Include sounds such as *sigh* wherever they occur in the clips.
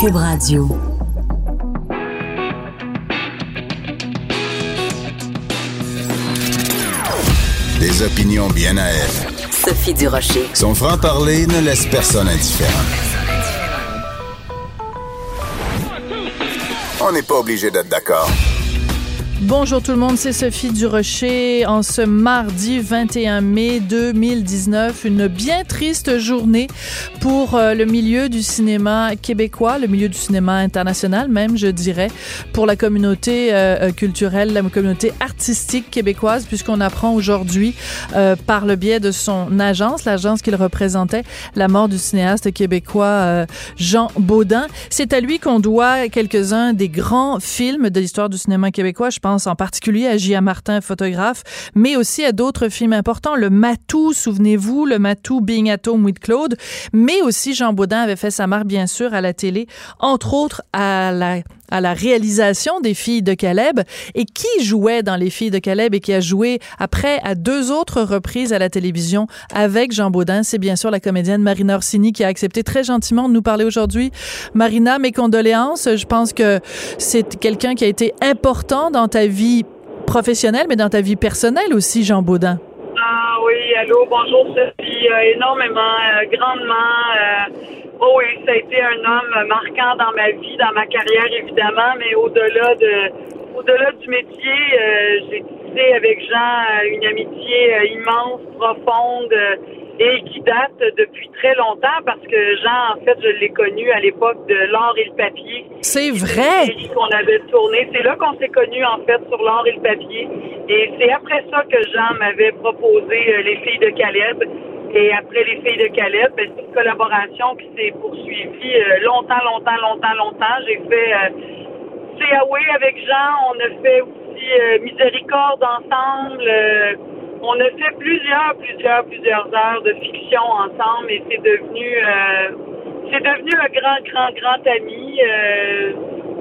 Cube Radio. Des opinions bien à elle. Sophie Durocher. Son franc-parler ne laisse personne indifférent. On n'est pas obligé d'être d'accord. Bonjour tout le monde, c'est Sophie Durocher. En ce mardi 21 mai 2019, une bien triste journée pour euh, le milieu du cinéma québécois, le milieu du cinéma international même, je dirais, pour la communauté euh, euh, culturelle, la communauté artistique québécoise, puisqu'on apprend aujourd'hui, par le biais de son agence, l'agence qu'il représentait, la mort du cinéaste québécois Jean Baudin. C'est à lui qu'on doit quelques-uns des grands films de l'histoire du cinéma québécois. Je pense en particulier à Gia Martin, photographe, mais aussi à d'autres films importants. Le Matou, souvenez-vous, le Matou Being at Home with Claude, mais aussi Jean Baudin avait fait sa marque, bien sûr, à la télé, entre autres à la à la réalisation des Filles de Caleb et qui jouait dans les Filles de Caleb et qui a joué après à deux autres reprises à la télévision avec Jean Baudin, c'est bien sûr la comédienne Marina Orsini qui a accepté très gentiment de nous parler aujourd'hui. Marina, mes condoléances. Je pense que c'est quelqu'un qui a été important dans ta vie professionnelle, mais dans ta vie personnelle aussi, Jean Baudin. Ah oui, allô, bonjour Sophie. Euh, énormément, euh, grandement. Euh, Oh oui, ça a été un homme marquant dans ma vie, dans ma carrière évidemment, mais au-delà de au-delà du métier, euh, j'ai tissé avec Jean euh, une amitié euh, immense, profonde et qui date depuis très longtemps parce que Jean, en fait, je l'ai connu à l'époque de l'or et le papier. C'est vrai. Qu'on avait tourné. C'est là qu'on s'est connus en fait sur l'or et le papier. Et c'est après ça que Jean m'avait proposé les filles de Caleb. Et après les filles de Caleb, ben, c'est une collaboration qui s'est poursuivie euh, longtemps, longtemps, longtemps, longtemps. J'ai fait euh, avec Jean, on a fait aussi euh, Miséricorde ensemble. Euh, on a fait plusieurs, plusieurs, plusieurs heures de fiction ensemble et c'est devenu c'est devenu un grand, grand, grand ami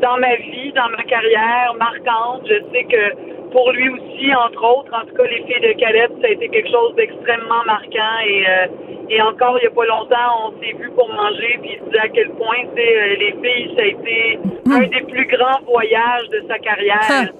dans ma vie, dans ma carrière marquante. Je sais que pour lui aussi, entre autres. En tout cas, les filles de Caleb, ça a été quelque chose d'extrêmement marquant. Et, euh, et encore, il n'y a pas longtemps, on s'est vu pour manger, puis il disait à quel point, tu euh, les filles, ça a été hmm. un des plus grands voyages de sa carrière.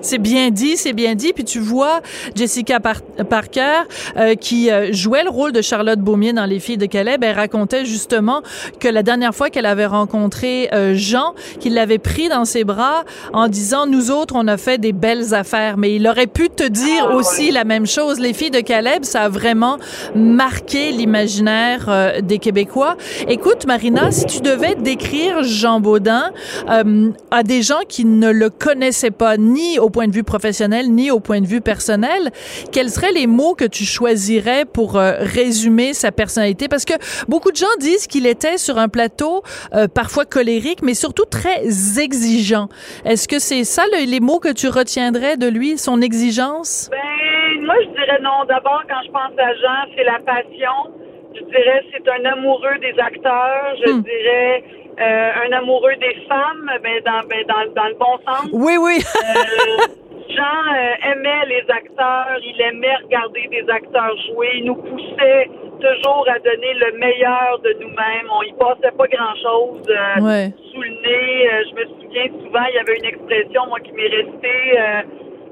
C'est bien dit, c'est bien dit. Puis tu vois Jessica Parker, euh, qui jouait le rôle de Charlotte Beaumier dans Les filles de Caleb, elle racontait justement que la dernière fois qu'elle avait rencontré Jean, qu'il l'avait pris dans ses bras en disant, nous autres, on a fait des belles affaires mais il aurait pu te dire ah, aussi la même chose. Les filles de Caleb, ça a vraiment marqué euh, des Québécois. Écoute, Marina, si tu devais décrire Jean Baudin euh, à des gens qui ne le connaissaient pas, ni au point de vue professionnel, ni au point de vue personnel, quels seraient les mots que tu choisirais pour euh, résumer sa personnalité? Parce que beaucoup de gens disent qu'il était sur un plateau parfois colérique, mais surtout très exigeant. Est-ce que c'est ça les mots que tu retiendrais de lui, son exigence? Ben, dirais non. D'abord, quand je pense à Jean, c'est la passion. Je dirais c'est un amoureux des acteurs. Je hmm. dirais euh, un amoureux des femmes, ben, dans, ben, dans, dans le bon sens. Oui, oui. euh, Jean euh, aimait les acteurs, il aimait regarder des acteurs jouer, il nous poussait toujours à donner le meilleur de nous-mêmes. On y passait pas grand-chose euh, sous le nez. je me souviens souvent, il y avait une expression, moi, qui m'est restée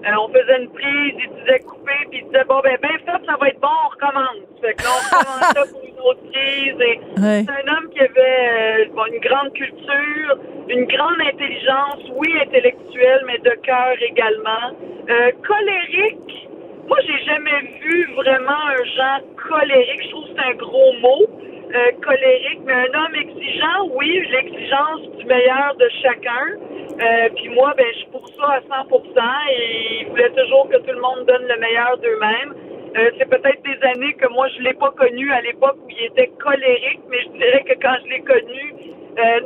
euh, on faisait une prise, il disait couper, puis il disait bon ben ben ça, ça va être bon, on recommence. Fait que là, on recommençait pour une autre prise. Et c'est un homme qui avait euh, une grande culture, une grande intelligence, oui intellectuelle, mais de cœur également. Euh, colérique. Moi, j'ai jamais vu vraiment un genre colérique. Je trouve que c'est un gros mot. Euh, colérique, mais un homme exigeant, oui, l'exigence du meilleur de chacun. Euh, puis moi, ben, je suis pour ça à 100 et il voulait toujours que tout le monde donne le meilleur d'eux-mêmes. Euh, c'est peut-être des années que moi, je l'ai pas connu à l'époque où il était colérique, mais je dirais que quand je l'ai connu,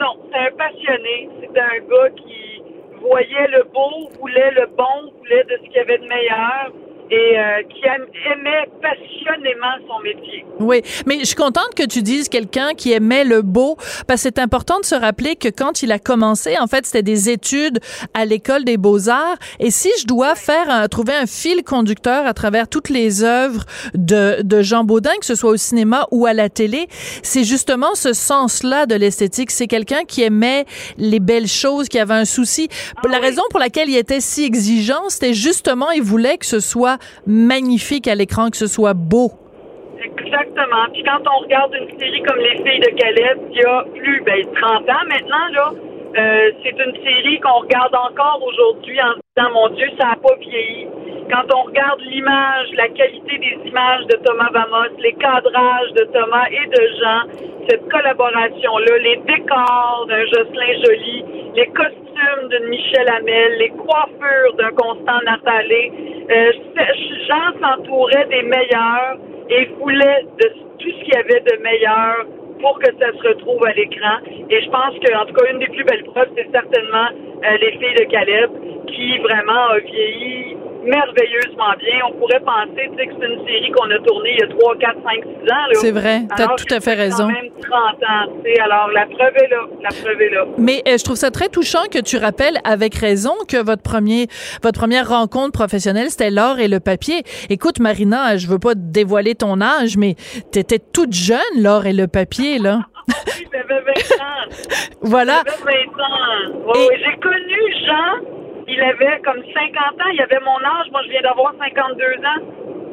non, c'est un passionné. C'était un gars qui voyait le beau, voulait le bon, voulait de ce qu'il y avait de meilleur. Et euh, qui aimait passionnément son métier. Oui, mais je suis contente que tu dises quelqu'un qui aimait le beau, parce que c'est important de se rappeler que quand il a commencé, en fait, c'était des études à l'école des beaux-arts. Et si je dois faire trouver un fil conducteur à travers toutes les œuvres de, de Jean Baudin, que ce soit au cinéma ou à la télé, c'est justement ce sens-là de l'esthétique. C'est quelqu'un qui aimait les belles choses, qui avait un souci. Ah la raison pour laquelle il était si exigeant, c'était justement, il voulait que ce soit magnifique à l'écran, que ce soit beau. Exactement. Puis quand on regarde une série comme Les Filles de Calais, il y a plus ben, 30 ans maintenant, là, euh, c'est une série qu'on regarde encore aujourd'hui en disant, mon Dieu, ça n'a pas vieilli. Quand on regarde l'image, la qualité des images de Thomas Vamos, les cadrages de Thomas et de Jean, cette collaboration-là, les décors d'un Jocelyn Joly, les costumes d'une Michel Hamel, les coiffures d'un Constant Natalé, euh, Jean s'entourait des meilleurs et voulait de tout ce qu'il y avait de meilleur pour que ça se retrouve à l'écran. Et je pense que, en tout cas, une des plus belles preuves, c'est certainement euh, Les filles de Caleb, qui vraiment a vieilli merveilleusement bien. On pourrait penser que c'est une série qu'on a tournée il y a 3, 4, 5, 6 ans. C'est vrai, tu as tout à fait raison. quand même 30 ans. Alors, la preuve est là. La preuve est là. Mais euh, je trouve ça très touchant que tu rappelles avec raison que votre, premier, votre première rencontre professionnelle, c'était l'or et le papier. Écoute, Marina, je veux pas dévoiler ton âge, mais tu étais toute jeune, l'or et le papier, là. *laughs* oui, j'avais 20 ans. *laughs* voilà. J'avais 20 ans. Oui, oui. J'ai connu Jean il avait comme 50 ans. Il avait mon âge. Moi, je viens d'avoir 52 ans.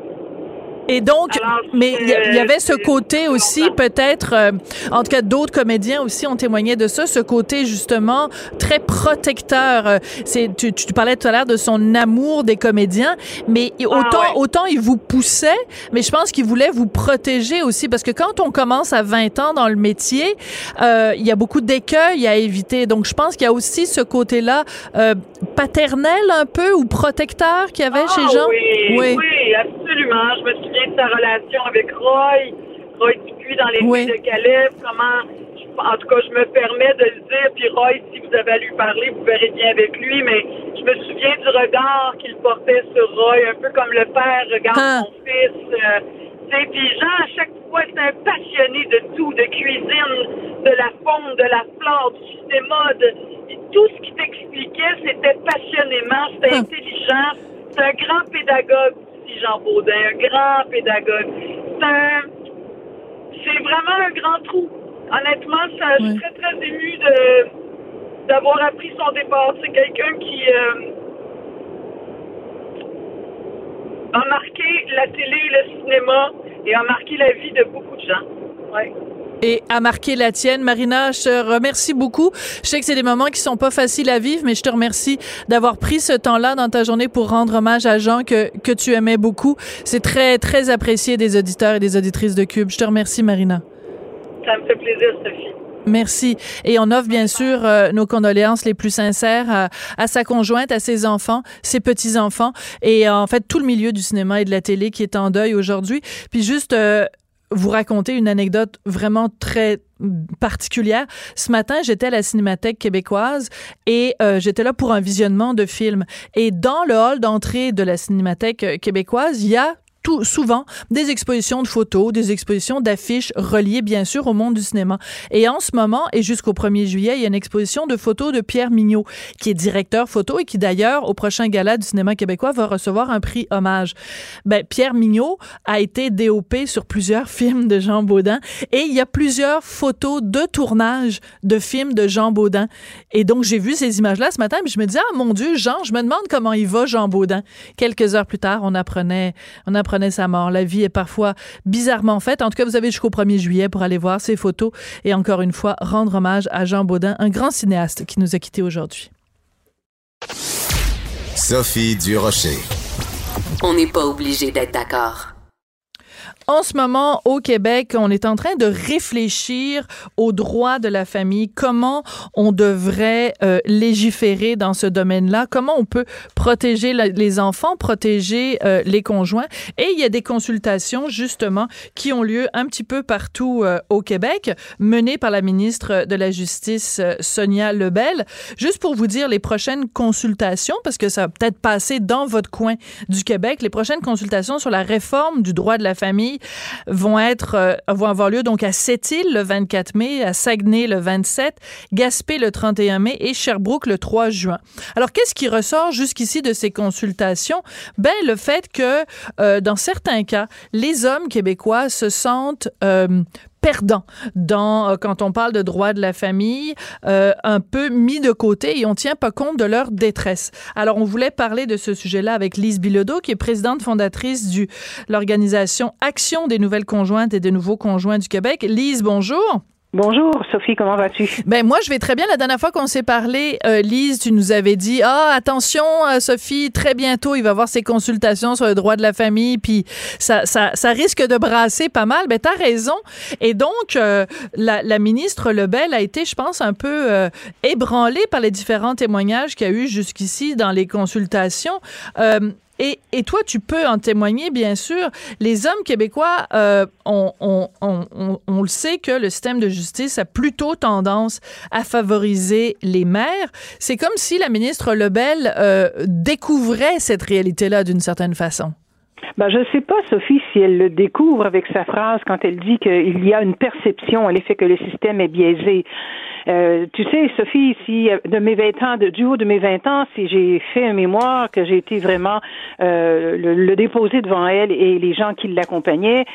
Et donc, mais il y, avait ce côté aussi, peut-être, euh, en tout cas, d'autres comédiens aussi ont témoigné de ça, ce côté justement très protecteur. Euh, c'est, tu, tu parlais tout à l'heure de son amour des comédiens, mais ah, autant, autant il vous poussait, mais je pense qu'il voulait vous protéger aussi, parce que quand on commence à 20 ans dans le métier, euh, il y a beaucoup d'écueils à éviter. Donc, je pense qu'il y a aussi ce côté-là euh, paternel un peu ou protecteur qu'il y avait ah, chez Jean? Oui, oui, oui, absolument. Je me souviens de sa relation avec Roy, Roy Dupuis dans les oui. de Calais, comment, en tout cas, je me permets de le dire, puis Roy, si vous avez à lui parler, vous verrez bien avec lui, mais je me souviens du regard qu'il portait sur Roy, un peu comme le père regarde ah. son fils. Euh, puis Jean, à chaque fois, c'est un passionné de tout, de cuisine, de la faune, de la flore, du cinéma, de tout ce qu'il t'expliquait, c'était passionnément, c'était ah. intelligent, c'est un grand pédagogue Jean Baudin, un grand pédagogue. C'est vraiment un grand trou. Honnêtement, ça, je suis très, très émue de, d'avoir appris son départ. C'est quelqu'un qui euh, a marqué la télé et le cinéma et a marqué la vie de beaucoup de gens. Ouais et a marqué la tienne. Marina, je te remercie beaucoup. Je sais que c'est des moments qui sont pas faciles à vivre, mais je te remercie d'avoir pris ce temps-là dans ta journée pour rendre hommage à Jean que, que tu aimais beaucoup. C'est très, très apprécié des auditeurs et des auditrices de Cube. Je te remercie, Marina. Ça me fait plaisir, Sophie. Merci. Et on offre bien sûr euh, nos condoléances les plus sincères à, à, sa conjointe, à ses enfants, ses petits-enfants et en fait tout le milieu du cinéma et de la télé qui est en deuil aujourd'hui. Puis juste euh, vous raconter une anecdote vraiment très particulière. Ce matin, j'étais à la Cinémathèque québécoise et euh, j'étais là pour un visionnement de film. Et dans le hall d'entrée de la Cinémathèque euh, québécoise, il y a tout, souvent des expositions de photos, des expositions d'affiches reliées bien sûr au monde du cinéma. Et en ce moment et jusqu'au 1er juillet, il y a une exposition de photos de Pierre Mignot, qui est directeur photo et qui d'ailleurs au prochain gala du cinéma québécois va recevoir un prix hommage. Ben, Pierre Mignot a été DOP sur plusieurs *laughs* films de Jean Baudin et il y a plusieurs photos de tournage de films de Jean Baudin. Et donc j'ai vu ces images-là ce matin, mais je me disais ah mon Dieu, Jean, je me demande comment il va Jean Baudin. Quelques heures plus tard, on apprenait on apprenait sa mort. La vie est parfois bizarrement faite. En tout cas, vous avez jusqu'au 1er juillet pour aller voir ces photos et encore une fois rendre hommage à Jean Baudin, un grand cinéaste qui nous a quittés aujourd'hui. Sophie Durocher. On n'est pas obligé d'être d'accord. En ce moment, au Québec, on est en train de réfléchir aux droits de la famille, comment on devrait euh, légiférer dans ce domaine-là, comment on peut protéger les enfants, protéger euh, les conjoints. Et il y a des consultations, justement, qui ont lieu un petit peu partout euh, au Québec, menées par la ministre de la Justice, Sonia Lebel. Juste pour vous dire les prochaines consultations, parce que ça va peut-être passer dans votre coin du Québec, les prochaines consultations sur la réforme du droit de la famille vont être euh, vont avoir lieu donc à Sept-Îles le 24 mai, à Saguenay le 27, Gaspé le 31 mai et Sherbrooke le 3 juin. Alors qu'est-ce qui ressort jusqu'ici de ces consultations? Ben le fait que euh, dans certains cas, les hommes québécois se sentent euh, perdants dans euh, quand on parle de droits de la famille, euh, un peu mis de côté et on tient pas compte de leur détresse. Alors on voulait parler de ce sujet-là avec Lise Bilodeau, qui est présidente fondatrice de l'organisation Action des nouvelles conjointes et des nouveaux conjoints du Québec. Lise, bonjour. Bonjour Sophie, comment vas-tu? Ben moi je vais très bien. La dernière fois qu'on s'est parlé, euh, Lise, tu nous avais dit ah attention euh, Sophie, très bientôt il va avoir ses consultations sur le droit de la famille, puis ça ça, risque de brasser pas mal. Ben t'as raison. Et donc euh, la, ministre Lebel a été, je pense, un peu ébranlée par les différents témoignages qu'il y a eu jusqu'ici dans les consultations. Et, toi, tu peux en témoigner, bien sûr. Les hommes québécois, euh, on, le sait que le système de justice a plutôt tendance à favoriser les mères. C'est comme si la ministre Lebel euh, découvrait cette réalité-là d'une certaine façon. Ben, je ne sais pas, Sophie, si elle le découvre avec sa phrase quand elle dit qu'il y a une perception à l'effet que le système est biaisé. Euh, tu sais, Sophie, si de mes 20 ans, de, du haut de mes 20 ans, si j'ai fait un mémoire, que j'ai été vraiment euh, le, le, déposer devant elle et les gens qui l'accompagnaient,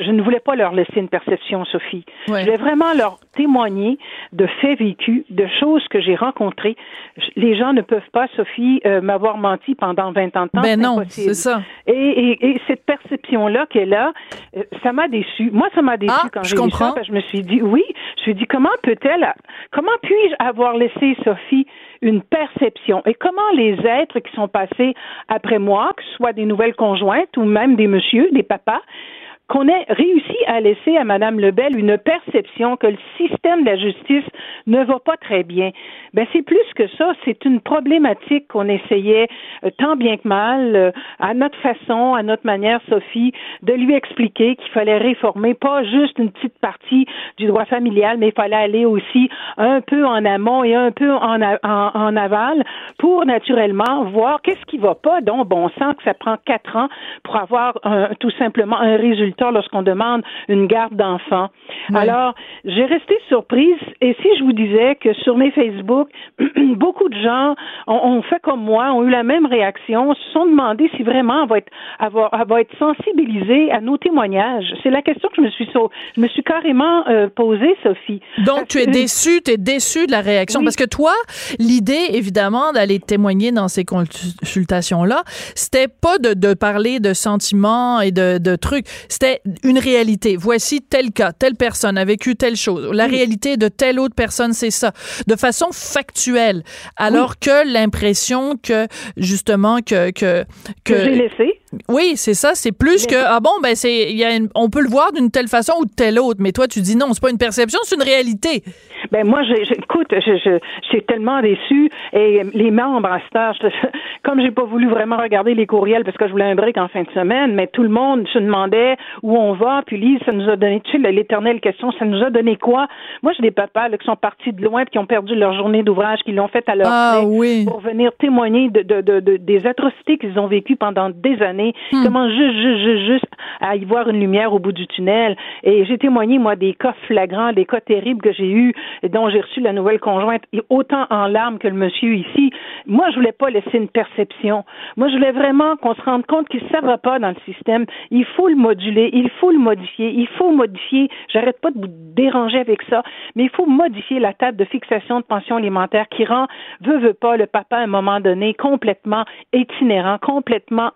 je ne voulais pas leur laisser une perception, Sophie. Je voulais vraiment leur témoigner de faits vécus, de choses que j'ai rencontrées. Les gens ne peuvent pas, Sophie, euh, m'avoir menti pendant 20 ans de temps. Ben non, c'est ça. Et, et, et cette perception-là qu'elle a, euh, ça m'a déçu. Moi, ça m'a déçu ah, quand j'ai lu ça. je me suis dit, oui, je me suis dit, comment peut-elle, comment puis-je avoir laissé Sophie une perception? Et comment les êtres qui sont passés après moi, que ce soit des nouvelles conjointes ou même des messieurs, des papas, qu'on ait réussi à laisser à Madame Lebel une perception que le système de la justice ne va pas très bien. Ben c'est plus que ça, c'est une problématique qu'on essayait euh, tant bien que mal, euh, à notre façon, à notre manière, Sophie, de lui expliquer qu'il fallait réformer pas juste une petite partie du droit familial, mais il fallait aller aussi un peu en amont et un peu en, aval pour naturellement voir qu'est-ce qui va pas. Donc, bon, on sent que ça prend quatre ans pour avoir un, tout simplement un résultat lorsqu'on demande une garde d'enfants. Alors, j'ai resté surprise et si je vous disais que sur mes Facebook, *clears throat* beaucoup de gens ont, fait comme moi, ont eu la même réaction, se sont demandé si vraiment elle va être, va être sensibilisée à nos témoignages. C'est la question que je me suis, je me suis carrément euh, posée, Sophie. Donc, tu es déçue, tu es déçue de la réaction parce que toi, l'idée, évidemment, d'aller témoigner dans ces consultations-là, c'était pas de, de, parler de sentiments et de, de trucs, c'était une réalité. Voici tel cas, telle personne a vécu telle chose. La réalité de telle autre personne, c'est ça. De façon factuelle. Alors que l'impression que, justement, que, que, que, que j'ai laissé. Oui, c'est ça. C'est plus que ah bon ben c'est y a on peut le voir d'une telle façon ou de telle autre. Mais toi tu dis non, c'est pas une perception, c'est une réalité. Ben moi, j'écoute, je, j'étais tellement déçu et les membres à cette *laughs* comme j'ai pas voulu vraiment regarder les courriels parce que je voulais un break en fin de semaine, mais tout le monde se demandait où on va. Puis Lise, ça nous a donné, tu sais, l'éternelle question, ça nous a donné quoi? Moi, j'ai des papas là, qui sont partis de loin, qui ont perdu leur journée d'ouvrage, qui l'ont fait à leur ah, oui. pour venir témoigner de, de, de, de des atrocités qu'ils ont vécues pendant des années Hmm. Comment juste, juste, juste, à y voir une lumière au bout du tunnel. Et j'ai témoigné, moi, des cas flagrants, des cas terribles que j'ai eus, et dont j'ai reçu la nouvelle conjointe, autant en larmes que le monsieur ici. Moi, je voulais pas laisser une perception. Moi, je voulais vraiment qu'on se rende compte qu'il ne va pas dans le système. Il faut le moduler, il faut le modifier, il faut modifier. J'arrête pas de vous déranger avec ça, mais il faut modifier la table de fixation de pension alimentaire qui rend, veut, veut pas, le papa à un moment donné complètement itinérant, complètement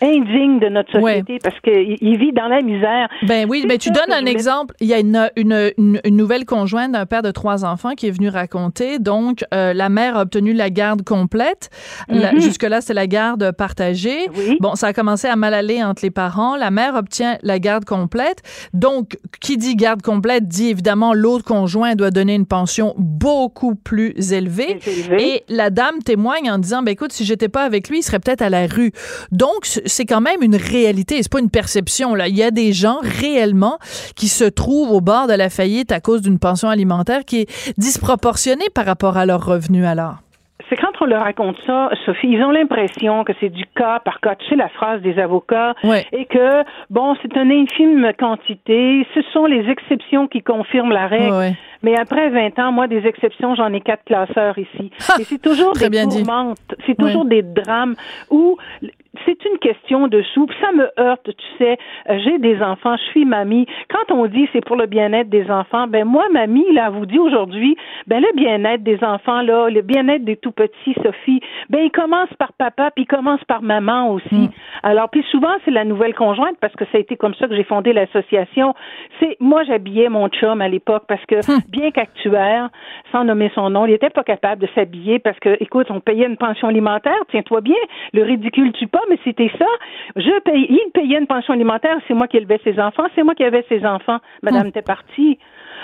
indigne de notre société parce qu'il il vit dans la misère. Ben oui, mais tu donnes un exemple. Il y a une, une, une, nouvelle conjointe d'un père de trois enfants qui est venu raconter. Donc, euh, la mère a obtenu la garde complète. Mm-hmm. Jusque-là, c'est la garde partagée. Bon, ça a commencé à mal aller entre les parents. La mère obtient la garde complète. Donc, qui dit garde complète dit évidemment l'autre conjoint doit donner une pension beaucoup plus élevée. Et la dame témoigne en disant, ben écoute, si j'étais pas avec lui, il serait peut-être à la rue. Donc, c'est quand même une réalité. C'est pas une perception, là. Il y a des gens réellement qui se trouvent au bord de la faillite à cause d'une pension alimentaire qui est disproportionnée par rapport à leurs revenus, alors c'est quand on leur raconte ça, Sophie, ils ont l'impression que c'est du cas par cas. Tu sais la phrase des avocats et que bon, c'est une infime quantité. Ce sont les exceptions qui confirment la règle. Mais après 20 ans, moi, des exceptions, j'en ai quatre classeurs ici. Et c'est toujours des tourmentes, c'est toujours des drames où c'est une question de soupe. Ça me heurte, tu sais. Euh, j'ai des enfants, je suis mamie. Quand on dit c'est pour le bien-être des enfants, ben moi, mamie, là, vous dit aujourd'hui, ben le bien-être des enfants, là, le bien-être des tout petits, Sophie, ben il commence par papa, puis il commence par maman aussi. Mm. Alors, puis souvent, c'est la nouvelle conjointe, parce que ça a été comme ça que j'ai fondé l'association. C'est moi, j'habillais mon chum à l'époque, parce que mm. bien qu'actuaire, sans nommer son nom, il n'était pas capable de s'habiller parce que, écoute, on payait une pension alimentaire, tiens-toi bien, le ridicule tu pas, mais c'était ça. Je paye, il payait une pension alimentaire, c'est moi qui élevais ses enfants, c'est moi qui avais ses enfants. Madame était partie.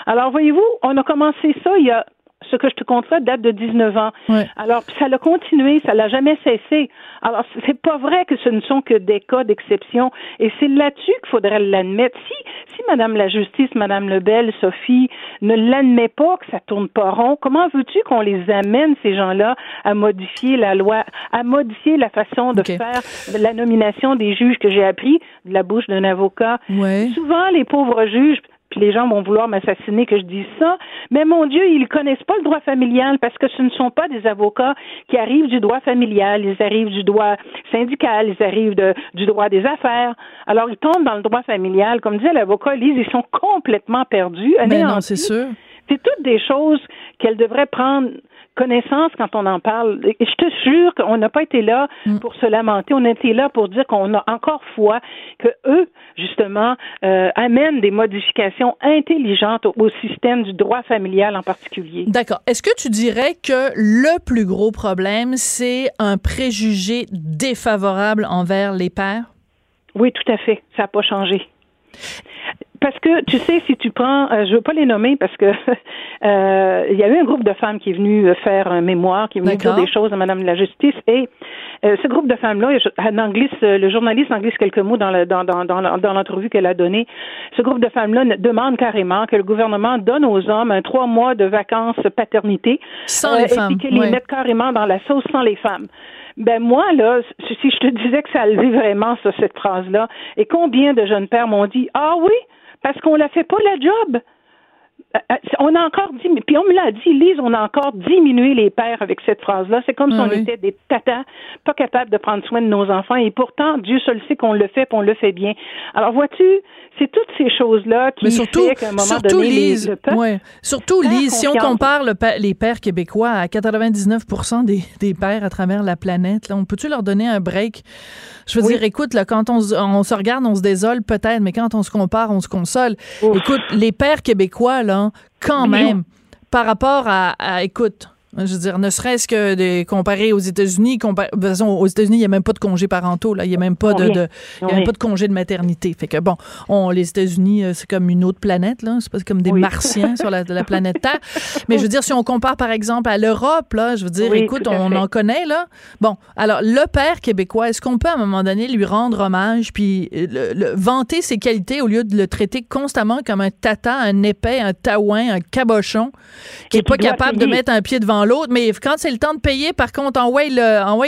Alors, voyez-vous, on a commencé ça il y a ce que je te conterai date de 19 ans. Alors, ça l'a continué, ça l'a jamais cessé. Alors, c'est pas vrai que ce ne sont que des cas d'exception. Et c'est là-dessus qu'il faudrait l'admettre. Si, si Madame la Justice, Madame Lebel, Sophie, ne l'admet pas, que ça tourne pas rond, comment veux-tu qu'on les amène, ces gens-là, à modifier la loi, à modifier la façon de faire la nomination des juges que j'ai appris de la bouche d'un avocat? Souvent, les pauvres juges, puis les gens vont vouloir m'assassiner que je dise ça. Mais mon Dieu, ils connaissent pas le droit familial parce que ce ne sont pas des avocats qui arrivent du droit familial, ils arrivent du droit syndical, ils arrivent du droit des affaires. Alors ils tombent dans le droit familial, comme disait l'avocat Lise, ils sont complètement perdus. Mais non, c'est sûr. C'est toutes des choses qu'elle devrait prendre connaissance quand on en parle. Et je te jure qu'on n'a pas été là mm. pour se lamenter, on a été là pour dire qu'on a encore foi que eux, justement, euh, amènent des modifications intelligentes au, système du droit familial en particulier. D'accord. Est-ce que tu dirais que le plus gros problème, c'est un préjugé défavorable envers les pères? Oui, tout à fait. Ça n'a pas changé. Parce que tu sais, si tu prends, euh, je veux pas les nommer parce que *laughs* euh, il y a eu un groupe de femmes qui est venu euh, faire un mémoire, qui est venu dire des choses à Madame la Justice, et ce groupe de femmes-là, le journaliste en glisse quelques mots dans, le, dans, dans, dans, l'entrevue qu'elle a donnée. Ce groupe de femmes-là demande carrément que le gouvernement donne aux hommes un trois mois de vacances paternité, sans les femmes, et puis qu'ils les mettent carrément dans la sauce sans les femmes. Ben moi, là, si je te disais que ça le dit vraiment, ça, cette phrase-là, et combien de jeunes pères m'ont dit Ah oui, parce qu'on la fait pas la job. Euh, euh, on a encore dit, puis on me l'a dit, Lise, on a encore diminué les pères avec cette phrase-là. C'est comme si on était des tatas, pas capables de prendre soin de nos enfants. Et pourtant, Dieu seul sait qu'on le fait, qu'on le fait bien. Alors, vois-tu, c'est toutes ces choses-là qui Mais surtout, fait qu'à un moment surtout, donné, Lise, ouais. Surtout, Lise, si on compare les pères québécois à 99 des, des pères à travers la planète, là, on peut-tu leur donner un break? Je veux dire, écoute, là, quand on, on, se regarde, on se désole peut-être, mais quand on se compare, on se console. Écoute, les pères québécois, là, quand même, par rapport à, à écoute, je veux dire, ne serait-ce que de comparer aux États-Unis, de toute façon, aux États-Unis, il n'y a même pas de congés parentaux, là. Il n'y a même pas de, de il y a même pas de congé de maternité. Fait que bon, on, les États-Unis, euh, c'est comme une autre planète, là. C'est pas comme des martiens sur la, la, planète Terre. *laughs* Mais je veux dire, si on compare, par exemple, à l'Europe, là, je veux dire, écoute, on en connaît, là. Bon, alors, le père québécois, est-ce qu'on peut, à un moment donné, lui rendre hommage puis euh, le, vanter ses qualités au lieu de le traiter constamment comme un tata, un épais, un taouin, un cabochon, qui est pas capable de mettre un pied devant l'autre, mais quand c'est le temps de payer, par contre, envoie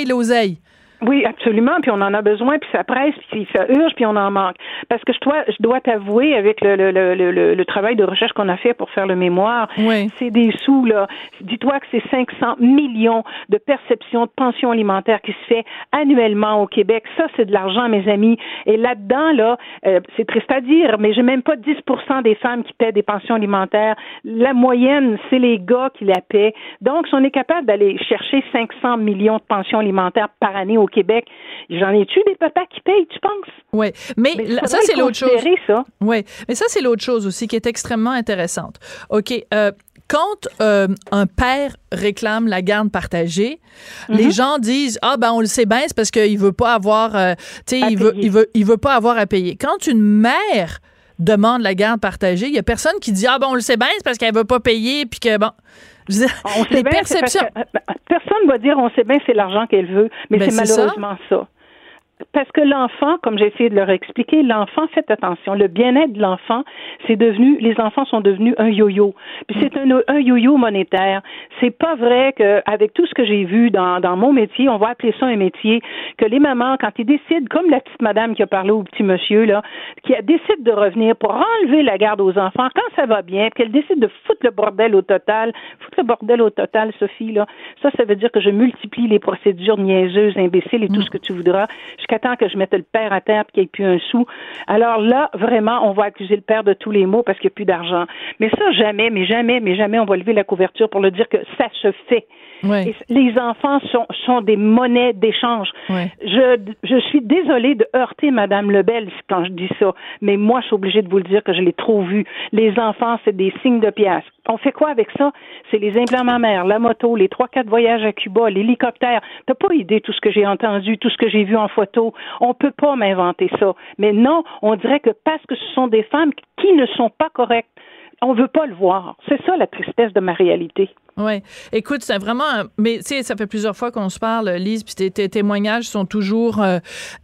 l'oseille. Oui, absolument. Puis on en a besoin, puis ça presse, puis ça urge, puis on en manque. Parce que je dois, je dois t'avouer, avec le, le, le, le, travail de recherche qu'on a fait pour faire le mémoire, c'est des sous, là. Dis-toi que c'est 500 millions de perceptions de pension alimentaire qui se fait annuellement au Québec. Ça, c'est de l'argent, mes amis. Et là-dedans, là, euh, c'est triste à dire, mais j'ai même pas 10% des femmes qui paient des pensions alimentaires. La moyenne, c'est les gars qui la paient. Donc, si on est capable d'aller chercher 500 millions de pensions alimentaires par année au Québec. J'en ai-tu des papas qui payent, tu penses? Oui, mais, ça, c'est l'autre chose. Oui, mais ça, c'est l'autre chose aussi qui est extrêmement intéressante. OK, euh, quand euh, un père réclame la garde partagée, les mhm. gens disent ah ben on le sait bien c'est parce qu'il veut pas avoir euh, tu sais il veut il veut il veut pas avoir à payer. Quand une mère demande la garde partagée, il y a personne qui dit ah ben on le sait bien c'est parce qu'elle veut pas payer puis que bon les perceptions. personne va dire on sait bien c'est l'argent qu'elle veut, mais ben, c'est malheureusement ça. Parce que l'enfant, comme j'ai essayé de leur expliquer, l'enfant, faites attention, le bien-être de l'enfant, c'est devenu, les enfants sont devenus un yo-yo. Puis c'est un, yo-yo monétaire. C'est pas vrai qu'avec tout ce que j'ai vu dans, mon métier, on va appeler ça un métier, que les mamans, quand ils décident, comme la petite madame qui a parlé au petit monsieur, là, qui décide de revenir pour enlever la garde aux enfants, quand ça va bien, qu'elle décide de foutre le bordel au total, foutre le bordel au total, Sophie, là, ça, ça veut dire que je multiplie les procédures niaiseuses, imbéciles et tout ce que tu voudras jusqu'à que je mette le père à terre et qu'il n'y ait plus un sou. Alors là, vraiment, on va accuser le père de tous les maux parce qu'il n'y a plus d'argent. Mais ça, jamais, mais jamais, mais jamais, on va lever la couverture pour le dire que ça se fait. Les enfants sont, sont des monnaies d'échange. Je, je suis désolée de heurter Madame Lebel quand je dis ça, mais moi, je suis obligée de vous le dire que je l'ai trop vu. Les enfants, c'est des signes de pièces. On fait quoi avec ça? C'est les implants mammaires, la moto, les trois, quatre voyages à Cuba, l'hélicoptère. T'as pas idée tout ce que j'ai entendu, tout ce que j'ai vu en photo. On peut pas m'inventer ça. Mais non, on dirait que parce que ce sont des femmes qui ne sont pas correctes, on veut pas le voir. C'est ça la tristesse de ma réalité. Oui. Écoute, c'est vraiment. Mais tu sais, ça fait plusieurs fois qu'on se parle, Lise, puis tes, témoignages sont toujours euh,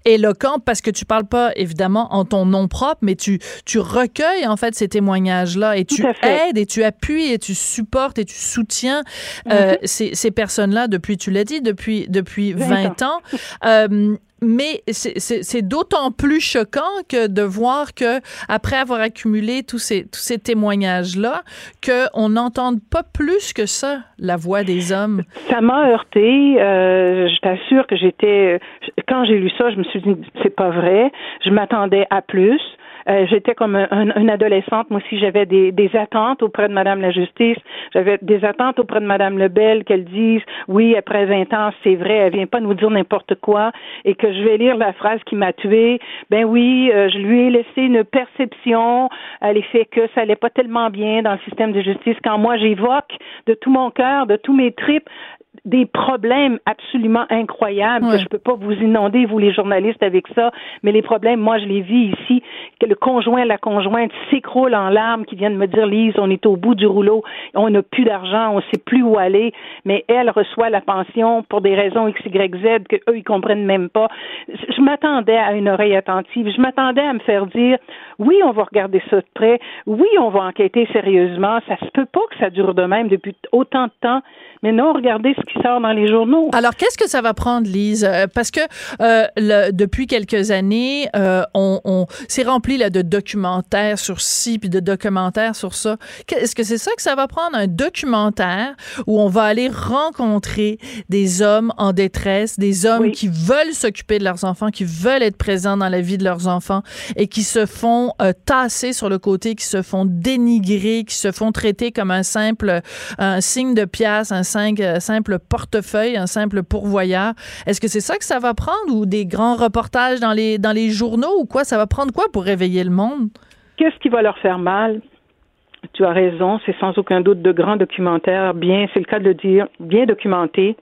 éloquents parce que tu parles pas, évidemment, en ton nom propre, mais tu, tu recueilles, en fait, ces témoignages-là et tu aides et tu appuies et tu supportes et tu soutiens euh, mm-hmm. ces, personnes-là depuis, tu l'as dit, depuis, depuis 20, ans. Euh, mais c'est d'autant plus choquant que de voir que après avoir accumulé tous ces tous ces témoignages là qu'on n'entende pas plus que ça la voix des hommes. Ça m'a heurté. Euh, je t'assure que j'étais quand j'ai lu ça, je me suis dit c'est pas vrai. Je m'attendais à plus. Euh, j'étais comme un, une adolescente. Moi aussi, j'avais des, des, attentes auprès de Madame la Justice. J'avais des attentes auprès de Madame Lebel qu'elle dise oui, après 20 ans, c'est vrai, elle vient pas nous dire n'importe quoi et que je vais lire la phrase qui m'a tuée. Ben oui, euh, je lui ai laissé une perception à l'effet que ça allait pas tellement bien dans le système de justice quand moi j'évoque de tout mon cœur, de tous mes tripes, des problèmes absolument incroyables que je peux pas vous inonder vous les journalistes avec ça. Mais les problèmes moi je les vis ici. Que le conjoint la conjointe s'écroule en larmes qui viennent me dire Lise on est au bout du rouleau. On n'a plus d'argent. On sait plus où aller. Mais elle reçoit la pension pour des raisons x y z que eux ils comprennent même pas. Je m'attendais à une oreille attentive. Je m'attendais à me faire dire oui on va regarder ça de près. Oui on va enquêter sérieusement. Ça se peut pas que ça dure de même depuis autant de temps. Mais non regardez ce qui sort dans les journaux. Alors, qu'est-ce que ça va prendre, Lise? Euh, parce que euh, le, depuis quelques années, euh, on, on s'est rempli là, de documentaires sur ci, puis de documentaires sur ça. Est-ce que c'est ça que ça va prendre? Un documentaire où on va aller rencontrer des hommes en détresse, des hommes qui veulent s'occuper de leurs enfants, qui veulent être présents dans la vie de leurs enfants et qui se font tasser sur le côté, qui se font dénigrer, qui se font traiter comme un simple un signe de pièce, un simple portefeuille, un simple pourvoyeur. Est-ce que c'est ça que ça va prendre ou des grands reportages dans les, dans les journaux ou quoi? Ça va prendre quoi pour réveiller le monde? Qu'est-ce qui va leur faire mal? Tu as raison, c'est sans aucun doute de grands documentaires, bien, c'est le cas de le dire, bien documentés,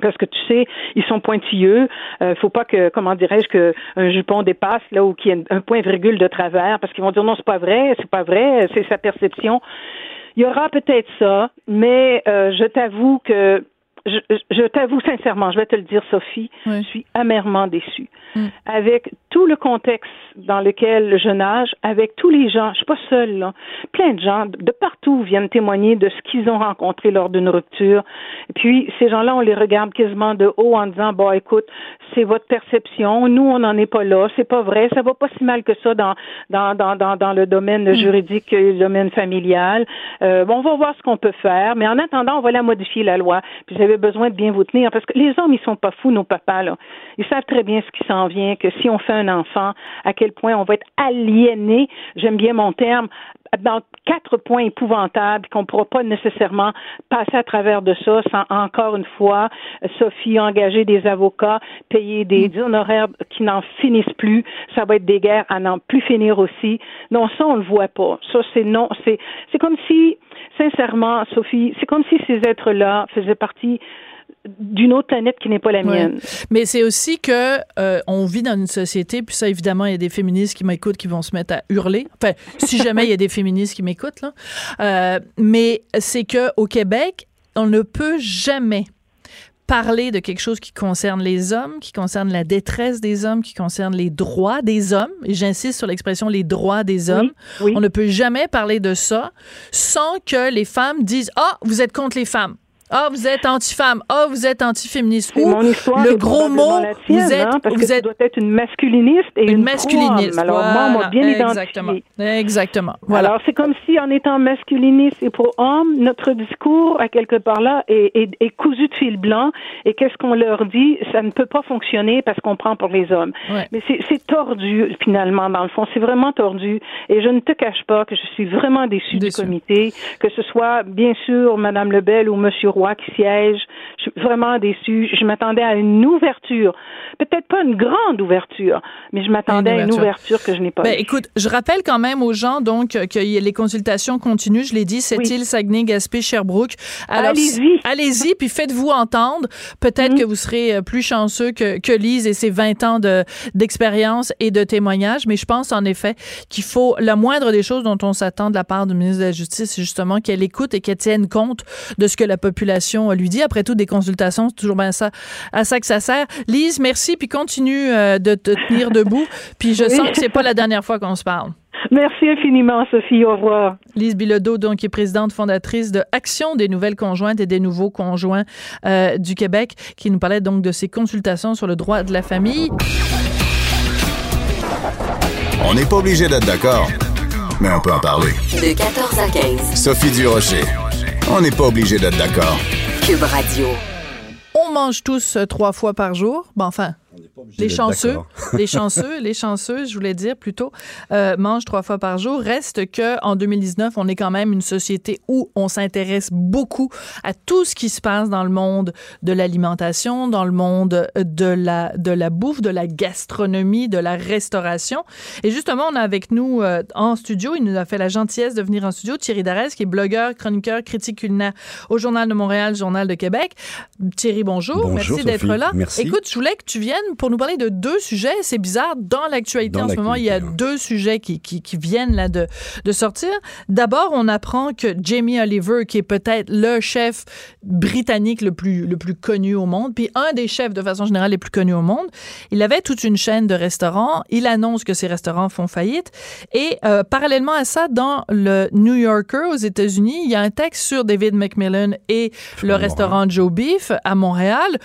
parce que tu sais, ils sont pointilleux. Euh, faut pas que, comment dirais-je, qu'un jupon dépasse là ou qu'il y ait un point virgule de travers, parce qu'ils vont dire non, c'est pas vrai, c'est pas vrai, c'est sa perception. Il y aura peut-être ça, mais euh, je t'avoue que je, je t'avoue sincèrement, je vais te le dire, Sophie, je suis amèrement déçue. Mm. Avec tout le contexte dans lequel je nage, avec tous les gens, je suis pas seule, là, plein de gens de partout viennent témoigner de ce qu'ils ont rencontré lors d'une rupture. Et puis, ces gens-là, on les regarde quasiment de haut en disant, bon, écoute, c'est votre perception, nous, on n'en est pas là, c'est pas vrai, ça va pas si mal que ça dans, dans, dans, dans, dans le domaine mm. juridique le domaine familial. Euh, bon, on va voir ce qu'on peut faire, mais en attendant, on va la modifier, la loi. Puis avez besoin de bien vous tenir parce que les hommes, ils sont pas fous, nos papas, là. Ils savent très bien ce qui s'en vient, que si on fait un enfant, à quel point on va être aliéné, j'aime bien mon terme, dans quatre points épouvantables qu'on ne pourra pas nécessairement passer à travers de ça sans encore une fois, Sophie engager des avocats, payer des, mm. honoraires qui n'en finissent plus, ça va être des guerres à n'en plus finir aussi. Non, ça on le voit pas. Ça c'est non, c'est c'est comme si sincèrement Sophie, c'est comme si ces êtres-là faisaient partie d'une autre planète qui n'est pas la mienne. Mais c'est aussi que euh, on vit dans une société, puis ça évidemment il y a des féministes qui m'écoutent qui vont se mettre à hurler. Enfin, si jamais il y a des féministes qui m'écoutent là, euh, mais c'est que au Québec, on ne peut jamais parler de quelque chose qui concerne les hommes, qui concerne la détresse des hommes, qui concerne les droits des hommes, j'insiste sur l'expression les droits des hommes, on ne peut jamais parler de ça sans que les femmes disent Ah, vous êtes contre les femmes. Ah, vous êtes anti-femme. Ah, vous êtes anti-féministe. Ou mon histoire le gros mot, vous êtes, hein, parce vous que êtes être une masculiniste et une, une masculiniste. Alors moi, on m'a bien Exactement. identifié. Exactement. Voilà. Alors c'est comme si en étant masculiniste et pro-homme, notre discours à quelque part là est, est, est cousu de fil blanc. Et qu'est-ce qu'on leur dit? Ça ne peut pas fonctionner parce qu'on prend pour les hommes. Ouais. Mais c'est tordu finalement dans le fond. C'est vraiment tordu. Et je ne te cache pas que je suis vraiment déçue du comité, que ce soit bien sûr Madame Lebel ou Monsieur Qui siège. Je suis vraiment déçue. Je m'attendais à une ouverture. Peut-être pas une grande ouverture, mais je m'attendais à une ouverture que je n'ai pas ben, Écoute, je rappelle quand même aux gens donc que les consultations continuent. Je l'ai dit, cette île Saguenay, Gaspé, Sherbrooke. Allez-y. *laughs* Allez-y, puis faites-vous entendre. Peut-être mm. que vous serez euh, plus chanceux que, que Lise et ses 20 ans d'expérience et de témoignage. Mais je pense en effet qu'il faut la moindre des choses dont on s'attend de la part du ministre de la Justice, c'est justement qu'elle écoute et qu'elle tienne compte de ce que la population lui dit. Après tout, des consultations, c'est toujours bien ça, à ça que ça sert. Lise, merci, puis continue euh, de te tenir *laughs* debout. Puis je sens que c'est pas la dernière fois qu'on se parle. Merci infiniment, Sophie. Au revoir. Lise Bilodeau, donc, qui est présidente fondatrice de Action des nouvelles conjointes et des nouveaux conjoints euh, du Québec, qui nous parlait donc de ses consultations sur le droit de la famille. On n'est pas obligé d'être d'accord, mais on peut en parler. De 14 à 15. Sophie Durocher. On n'est pas obligé d'être d'accord. Cube Radio. On mange tous euh, trois fois par jour. Bon, enfin, *laughs* les chanceux, les chanceux, les chanceux, je voulais dire plutôt, euh, mangent trois fois par jour. Reste que en 2019, on est quand même une société où on s'intéresse beaucoup à tout ce qui se passe dans le monde de l'alimentation, dans le monde de la de la bouffe, de la gastronomie, de la restauration. Et justement, on a avec nous euh, en studio, il nous a fait la gentillesse de venir en studio, Thierry Darès, qui est blogueur, chroniqueur, critique culinaire au Journal de Montréal, Journal de Québec. Thierry, bonjour, bonjour merci d'être là. Merci. Écoute, je voulais que tu viennes pour nous parler de deux sujets. C'est bizarre, dans l'actualité en ce moment, il y a deux sujets qui, qui, qui, viennent là de, de sortir. D'abord, on apprend que Jamie Oliver, qui est peut-être le chef britannique le plus, le plus connu au monde, puis un des chefs de façon générale les plus connus au monde, il avait toute une chaîne de restaurants. Il annonce que ces restaurants font faillite. Et euh, parallèlement à ça, dans le New Yorker aux États-Unis, il y a un texte sur David McMillan et le restaurant Joe Beef à Montréal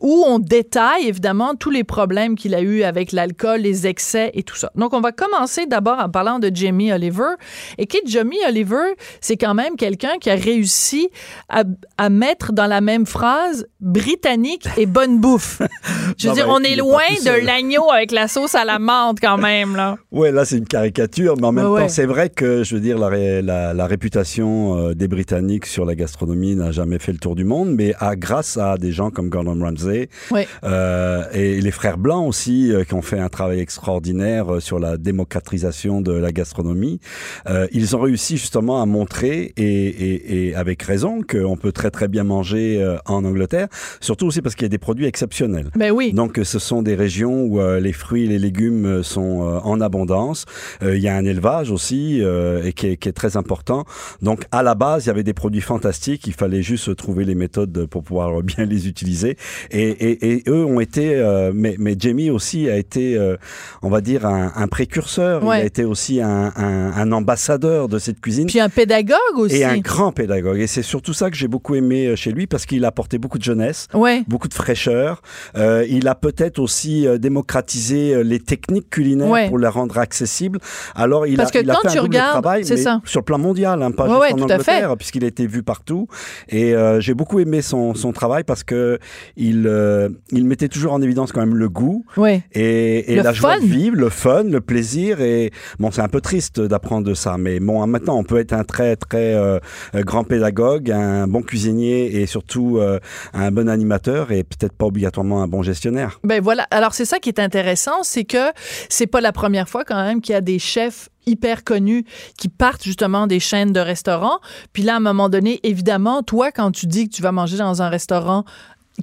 où on détaille évidemment tous les problèmes qu'il a eu avec l'alcool, les excès et tout ça. Donc, on va commencer d'abord en parlant de Jamie Oliver. Et qui Jamie Oliver, c'est quand même quelqu'un qui a réussi à, à, mettre dans la même phrase britannique et bonne bouffe. *laughs* Je veux non, dire, ben, on est loin de l'agneau avec la sauce à la menthe quand même, là. *laughs* Ouais, là, c'est une caricature, mais en même Ouais, temps, ouais. c'est vrai que, je veux dire, la, ré- la, la réputation euh, des Britanniques sur la gastronomie n'a jamais fait le tour du monde, mais à, grâce à des gens comme Gordon Ramsay Ouais. euh, et les frères Blancs aussi, euh, qui ont fait un travail extraordinaire euh, sur la démocratisation de la gastronomie, euh, ils ont réussi justement à montrer, et, et, et avec raison, qu'on peut très très bien manger en Angleterre, surtout aussi parce qu'il y a des produits exceptionnels. Ben oui. Donc, ce sont des régions où les fruits et les légumes sont en abondance. Il y a un élevage aussi et qui est, qui est très important. Donc, à la base, il y avait des produits fantastiques. Il fallait juste trouver les méthodes pour pouvoir bien les utiliser. Et, et, et eux ont été euh, mais, mais Jamie aussi a été, euh, on va dire, un, un précurseur. Ouais. Il a été aussi un, un, un ambassadeur de cette cuisine. Puis un pédagogue aussi. Et un grand pédagogue. Et c'est surtout ça que j'ai beaucoup aimé euh, chez lui parce qu'il a apporté beaucoup de jeunesse, Ouais. beaucoup de fraîcheur. Euh, il a peut-être aussi démocratisé les techniques culinaires Ouais. pour les rendre accessibles. Alors il Parce a, que il a quand fait tu un double regardes, travail, c'est mais ça. sur le plan mondial, hein, pas juste en tout à fait. Angleterre, puisqu'il a été vu partout. Et j'ai beaucoup aimé son, son travail parce que il, euh, il mettait toujours en évidence quand même le goût et, et Le la joie de vivre, le fun, le plaisir. Et bon, c'est un peu triste d'apprendre de ça, mais bon, maintenant, on peut être un très très euh, euh, grand pédagogue, un bon cuisinier et surtout euh, un bon animateur et peut-être pas obligatoirement un bon gestionnaire. Ben voilà. Alors c'est ça qui est intéressant, c'est que c'est pas la première fois quand même qu'il y a des chefs hyper connus qui partent justement des chaînes de restaurants. Puis là, à un moment donné, évidemment, toi, quand tu dis que tu vas manger dans un restaurant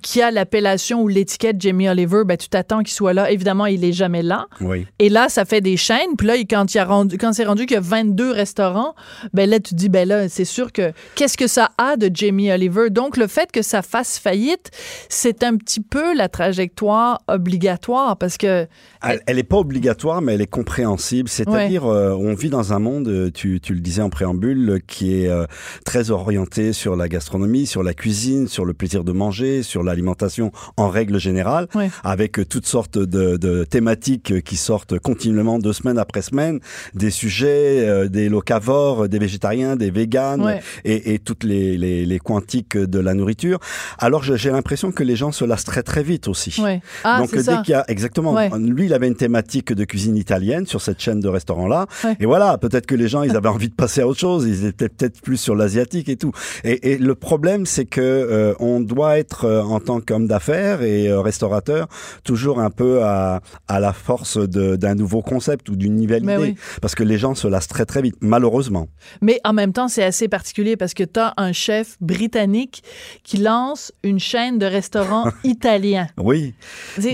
qui a l'appellation ou l'étiquette Jamie Oliver, ben tu t'attends qu'il soit là. Évidemment, il est jamais là. Oui. Et là, ça fait des chaînes. Puis là, quand, il a rendu, quand c'est rendu qu'il y a 22 restaurants, ben là, tu te dis, ben là, c'est sûr que qu'est-ce que ça a de Jamie Oliver? Donc, le fait que ça fasse faillite, c'est un petit peu la trajectoire obligatoire parce que Elle, elle est pas obligatoire, mais elle est compréhensible. C'est-à-dire, euh, on vit dans un monde, euh, tu, tu le disais en préambule, euh, qui est euh, très orienté sur la gastronomie, sur la cuisine, sur le plaisir de manger, sur l'alimentation en règle générale, Ouais. avec toutes sortes de, de thématiques qui sortent continuellement de semaine après semaine, des sujets, euh, des locavores, des végétariens, des véganes, Ouais. et, et toutes les, les, les quantiques de la nourriture. Alors, j'ai l'impression que les gens se lassent très très vite aussi. Ouais. Ah, Donc dès qu'il y a exactement, lui il avait une thématique de cuisine italienne sur cette chaîne de restaurants là, et voilà peut-être que les gens ils avaient envie de passer à autre chose, ils étaient peut-être plus sur l'asiatique et tout. Et, et le problème c'est que euh, on doit être euh, en tant qu'homme d'affaires et euh, restaurateur toujours un peu à, à la force d'un nouveau concept ou d'une nouvelle idée, oui. parce que les gens se lassent très très vite, malheureusement. Mais en même temps, c'est assez particulier parce que tu as un chef britannique qui lance une chaîne de restaurants *laughs* italiens. Oui.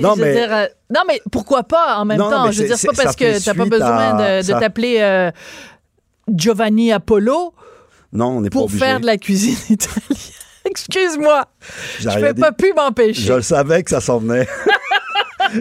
Non, mais- dire, euh, non, mais pourquoi pas en même Non, temps? Je veux dire, c'est pas parce que t'as pas besoin à- de, t'appeler euh, Giovanni Apollo Non, on pour faire de la cuisine *laughs* italienne. *laughs* Excuse-moi, je peux dit. pas pu m'empêcher. Je le savais que ça s'en venait. *laughs*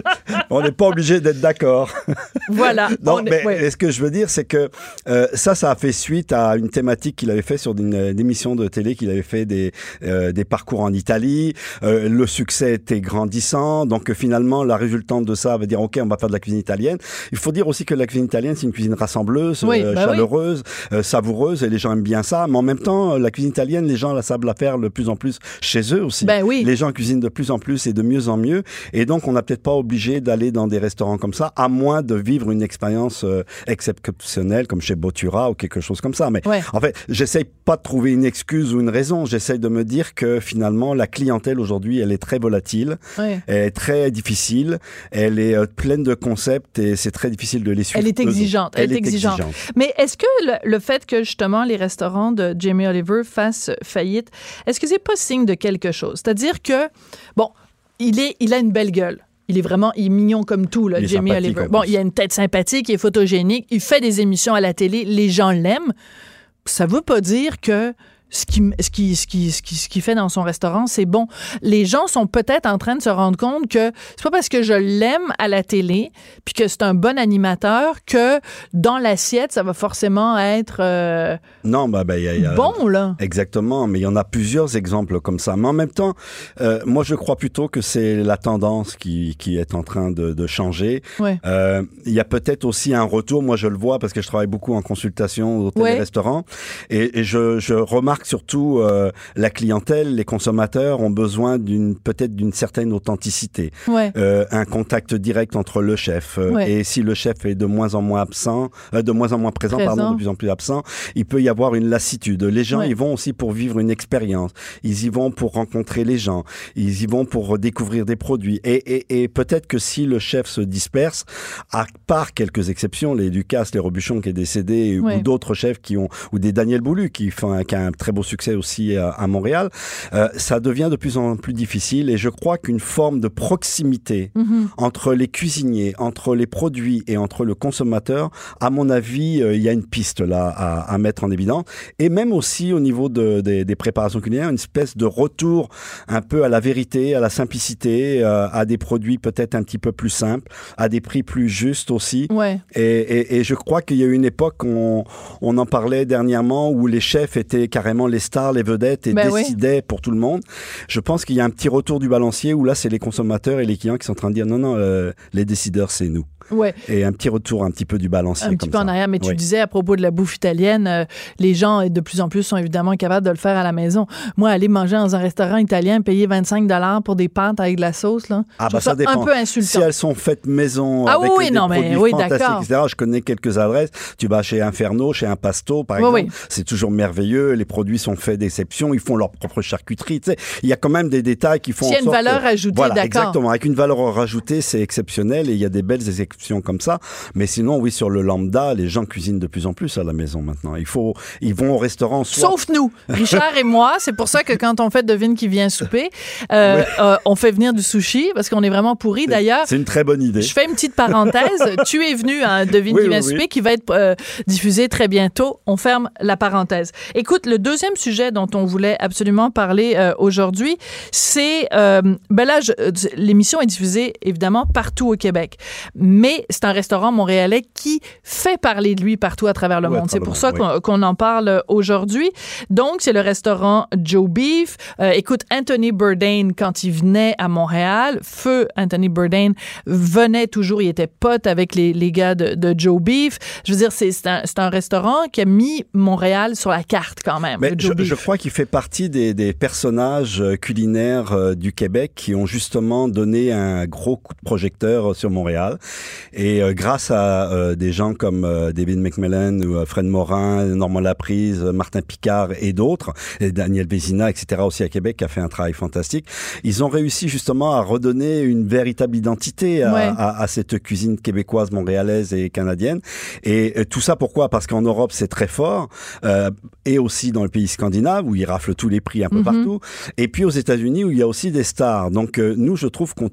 *laughs* on n'est pas obligé d'être d'accord. *laughs* Voilà. Non, est- mais ouais. ce que je veux dire, c'est que euh, ça, ça a fait suite à une thématique qu'il avait fait sur une, une émission de télé qu'il avait fait des, euh, des parcours en Italie. Euh, le succès était grandissant, donc finalement, la résultante de ça va dire ok, on va faire de la cuisine italienne. Il faut dire aussi que la cuisine italienne, c'est une cuisine rassembleuse, Oui, bah chaleureuse, savoureuse, et les gens aiment bien ça. Mais en même temps, la cuisine italienne, les gens la savent la faire de plus en plus chez eux aussi. Ben oui. Les gens cuisinent de plus en plus et de mieux en mieux, et donc on n'a peut-être pas obligé d'aller dans des restaurants comme ça, à moins de vivre une expérience euh, exceptionnelle comme chez Botura ou quelque chose comme ça. Mais Ouais. en fait, j'essaye pas de trouver une excuse ou une raison. J'essaye de me dire que finalement, la clientèle aujourd'hui, elle est très volatile, Ouais. elle est très difficile, elle est euh, pleine de concepts et c'est très difficile de les suivre. Elle est exigeante. Elle, est exigeante. Mais est-ce que le, le fait que justement les restaurants de Jamie Oliver fassent faillite, est-ce que c'est pas signe de quelque chose? C'est-à-dire que, bon, il, est, il a une belle gueule. Il est vraiment il est mignon comme tout, là, Jamie Oliver. Bon, il a une tête sympathique, il est photogénique, il fait des émissions à la télé, les gens l'aiment. Ça veut pas dire que ce qu'il ce qui, ce qui, ce qui, ce qu'il fait dans son restaurant, c'est bon. Les gens sont peut-être en train de se rendre compte que c'est pas parce que je l'aime à la télé, puis que c'est un bon animateur, que dans l'assiette, ça va forcément être euh, Non, bah, bah, il y a- il y a- bon, là. Exactement, mais il y en a plusieurs exemples comme ça. Mais en même temps, euh, moi je crois plutôt que c'est la tendance qui, qui est en train de, de changer. Ouais. Euh, il y a peut-être aussi un retour, moi je le vois parce que je travaille beaucoup en consultation au Ouais. et restaurants, et, et je, je remarque surtout euh, la clientèle, les consommateurs ont besoin d'une peut-être d'une certaine authenticité, Ouais. euh, un contact direct entre le chef. euh, Ouais. Et si le chef est de moins en moins absent, euh, de moins en moins présent, Présent. pardon, de plus en plus absent, il peut y avoir une lassitude. Les gens, Ouais. ils vont aussi pour vivre une expérience. Ils y vont pour rencontrer les gens. Ils y vont pour découvrir des produits. Et, et, et peut-être que si le chef se disperse, à part quelques exceptions, les Ducasse, les Robuchon qui est décédé, ou d'autres chefs qui ont, ou des Daniel Boulu qui font un, qui a un très beau succès aussi à, à Montréal, euh, ça devient de plus en plus difficile et je crois qu'une forme de proximité Mhm. entre les cuisiniers, entre les produits et entre le consommateur, à mon avis, euh, il y a une piste là à, à mettre en évidence. Et même aussi au niveau de, des, des préparations culinaires, une espèce de retour un peu à la vérité, à la simplicité, euh, à des produits peut-être un petit peu plus simples, à des prix plus justes aussi. Ouais. Et, et, et je crois qu'il y a eu une époque, on, on en parlait dernièrement, où les chefs étaient carrément les stars, les vedettes et Ben oui. décidaient pour tout le monde. Je pense qu'il y a un petit retour du balancier où là, c'est les consommateurs et les clients qui sont en train de dire non, non, euh, les décideurs, c'est nous. Ouais. Et un petit retour un petit peu du balancier. Un comme petit peu ça. en arrière, mais tu Oui. disais à propos de la bouffe italienne, euh, les gens de plus en plus sont évidemment capables de le faire à la maison. Moi, aller manger dans un restaurant italien, payer 25 dollars pour des pâtes avec de la sauce, là, Ah bah ça ça, dépend. un peu insultant. Si elles sont faites maison Ah avec oui, des non, mais oui, fantastiques, etc. Je connais quelques adresses. Tu vas chez Inferno, chez un Pasto, par Oui, exemple. C'est toujours merveilleux. Les produits sont faits d'exception. Ils font leur propre charcuterie. Tu sais, il y a quand même des détails qui font S'il y a une valeur que- ajoutée, voilà, d'accord. exactement. Avec une valeur rajoutée, c'est exceptionnel et il y a des belles exceptions comme ça. Mais sinon, oui, sur le lambda, les gens cuisinent de plus en plus à la maison maintenant. Il faut, ils vont au restaurant soit Sauf nous, Richard et moi. C'est pour ça que quand on fait devine qui vient souper, euh, euh, on fait venir du sushi parce qu'on est vraiment pourris. D'ailleurs, c'est une très bonne idée. Je fais une petite parenthèse. *laughs* tu es venu à Devine Oui, qui vient oui, souper qui va être euh, diffusé très bientôt. On ferme la parenthèse. Écoute, le deuxième sujet dont on voulait absolument parler euh, aujourd'hui, c'est... Euh, ben là, euh, l'émission est diffusée évidemment partout au Québec. Mais c'est un restaurant montréalais qui fait parler de lui partout à travers le monde. C'est pour ça probablement, qu'on qu'on en parle aujourd'hui. Donc, c'est le restaurant Joe Beef. Euh, écoute, Anthony Bourdain, quand il venait à Montréal, feu Anthony Bourdain venait toujours, il était pote avec les, les gars de, de Joe Beef. Je veux dire, c'est c'est un, c'est un restaurant qui a mis Montréal sur la carte quand même, Mais je, crois qu'il fait partie des, des personnages euh, culinaires euh, du Québec qui ont justement donné un gros coup de projecteur euh, sur Montréal. Et grâce à des gens comme David McMillan ou Fred Morin, Normand Laprise, Martin Picard et d'autres, et Daniel Bézina, etc. aussi à Québec, qui a fait un travail fantastique, ils ont réussi justement à redonner une véritable identité à, Ouais. à- à cette cuisine québécoise, montréalaise et canadienne. Et tout ça pourquoi? Parce qu'en Europe, c'est très fort, euh, et aussi dans le pays scandinave, où ils raflent tous les prix un peu Mhm. partout, et puis aux États-Unis, où il y a aussi des stars. Donc euh, nous, je trouve qu'on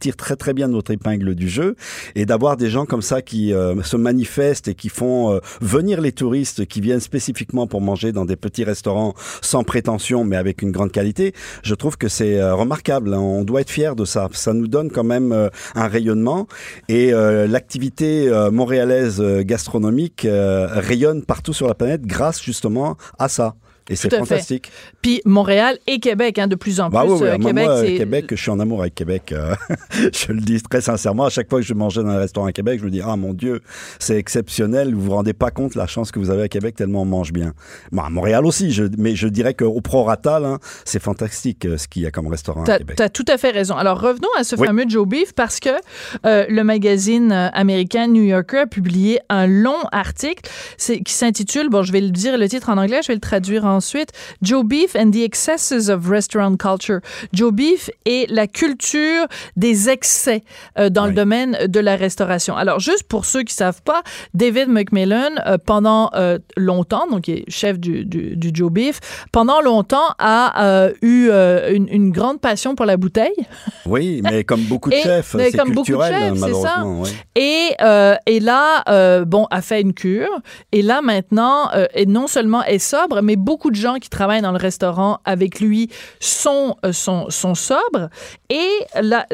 tire très très bien notre épingle du jeu, et d'avoir des gens comme ça qui euh, se manifestent et qui font euh, venir les touristes qui viennent spécifiquement pour manger dans des petits restaurants sans prétention, mais avec une grande qualité, je trouve que c'est remarquable. On doit être fier de ça. Ça nous donne quand même un rayonnement et l'activité montréalaise gastronomique rayonne partout sur la planète grâce justement à ça. Et c'est fait. fantastique. Puis Montréal et Québec, hein, de plus en Bah plus. oui, oui. euh, Québec, moi. Québec, je suis en amour avec Québec. euh, *laughs* je le dis très sincèrement. À chaque fois que je mangeais dans un restaurant à Québec, je me dis ah mon Dieu, c'est exceptionnel. Vous vous rendez pas compte la chance que vous avez à Québec tellement on mange bien. Bon, à Montréal aussi, je, mais je dirais qu'au prorata, là, c'est fantastique euh, ce qu'il y a comme restaurant à Québec. as tout à fait raison. Alors revenons à ce Oui. fameux Joe Beef parce que euh, le magazine euh, américain New Yorker a publié un long article qui s'intitule, bon je vais le dire le titre en anglais, je vais le traduire ensuite, Joe Beef and the Excesses of Restaurant Culture. Joe Beef et la culture des excès euh, dans le domaine de la restauration. Alors juste pour ceux qui savent pas, David McMillan euh, pendant euh, longtemps, donc il est chef du, du, du Joe Beef, pendant longtemps a eu une, une grande passion pour la bouteille. Oui, mais *laughs* comme beaucoup de Et- chefs, c'est comme beaucoup de culturel chefs, malheureusement. oui. Et, et là, bon, a fait une cure. Et là, maintenant, et non seulement est sobre, mais beaucoup de gens qui travaillent dans le restaurant avec lui sont, euh, sont, sont sobres. Et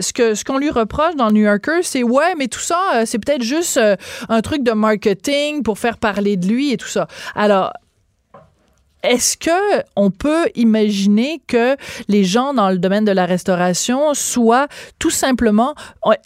ce que ce qu'on lui reproche dans le New Yorker, c'est ouais, mais tout ça, euh, c'est peut-être juste euh, un truc de marketing pour faire parler de lui et tout ça. Alors, est-ce que on peut imaginer que les gens dans le domaine de la restauration soient tout simplement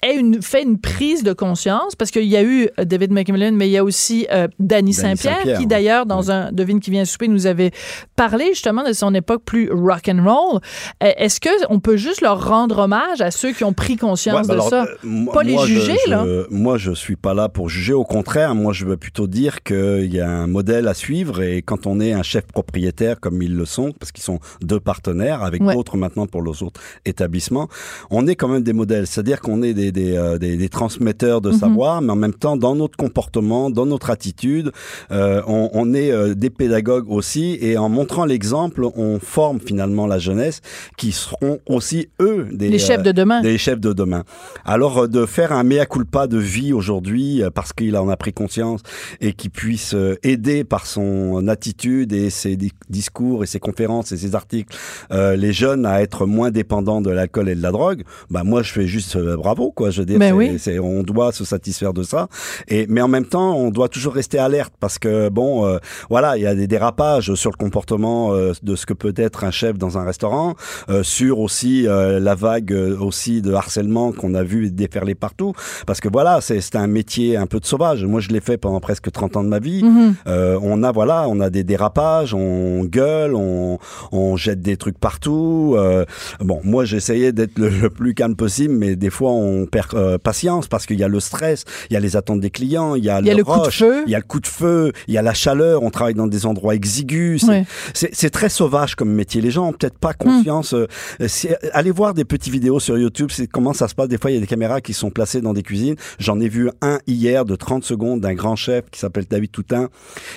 aient une, fait une prise de conscience? Parce qu'il y a eu euh, David McMillan, mais il y a aussi euh, Danny Saint-Pierre qui d'ailleurs dans un devine qui vient souper nous avait parlé justement de son époque plus rock and roll. Euh, Est-ce que on peut juste leur rendre hommage à ceux qui ont pris conscience Ouais, de alors, ça? euh, moi- Pas les moi, je- juger, je- là. Moi, je suis pas là pour juger. Au contraire, moi, je veux plutôt dire qu'il y a un modèle à suivre et quand on est un chef propriétaire propriétaires comme ils le sont, parce qu'ils sont deux partenaires, avec d'autres maintenant pour les autres établissements. On est quand même des modèles, c'est-à-dire qu'on est des, des, euh, des, des, transmetteurs de mhm. savoir, mais en même temps, dans notre comportement, dans notre attitude, euh, on, on, est euh, des pédagogues aussi, et en montrant l'exemple, on forme finalement la jeunesse, qui seront aussi, eux, des, les chefs de demain. Des chefs de demain. Alors, de faire un mea culpa de vie aujourd'hui, parce qu'il en a pris conscience, et qui puisse aider par son attitude et ses discours et ses conférences et ses articles euh, les jeunes à être moins dépendants de l'alcool et de la drogue, bah moi je fais juste euh, bravo quoi. Je veux dire, ben oui. on doit se satisfaire de ça. Et mais en même temps, on doit toujours rester alerte parce que bon, euh, voilà, il y a des dérapages sur le comportement de ce que peut être un chef dans un restaurant, sur aussi la vague aussi de harcèlement qu'on a vu déferler partout. Parce que voilà, c'est un métier un peu de sauvage. Moi, je l'ai fait pendant presque 30 ans de ma vie. Mm-hmm. on a voilà, on a des dérapages, on gueule, on, on jette des trucs partout. Euh, bon, moi j'essayais d'être le, plus calme possible, mais des fois on perd euh, patience parce qu'il y a le stress, il y a les attentes des clients, il y a, le, coup de feu, il y a le coup de feu, il y a la chaleur. On travaille dans des endroits exigus. C'est très sauvage comme métier. Les gens ont peut-être pas confiance. Hmm. Euh, allez voir des petites vidéos sur YouTube. C'est comment ça se passe. Des fois, il y a des caméras qui sont placées dans des cuisines. J'en ai vu un hier de 30 secondes d'un grand chef qui s'appelle David Toutin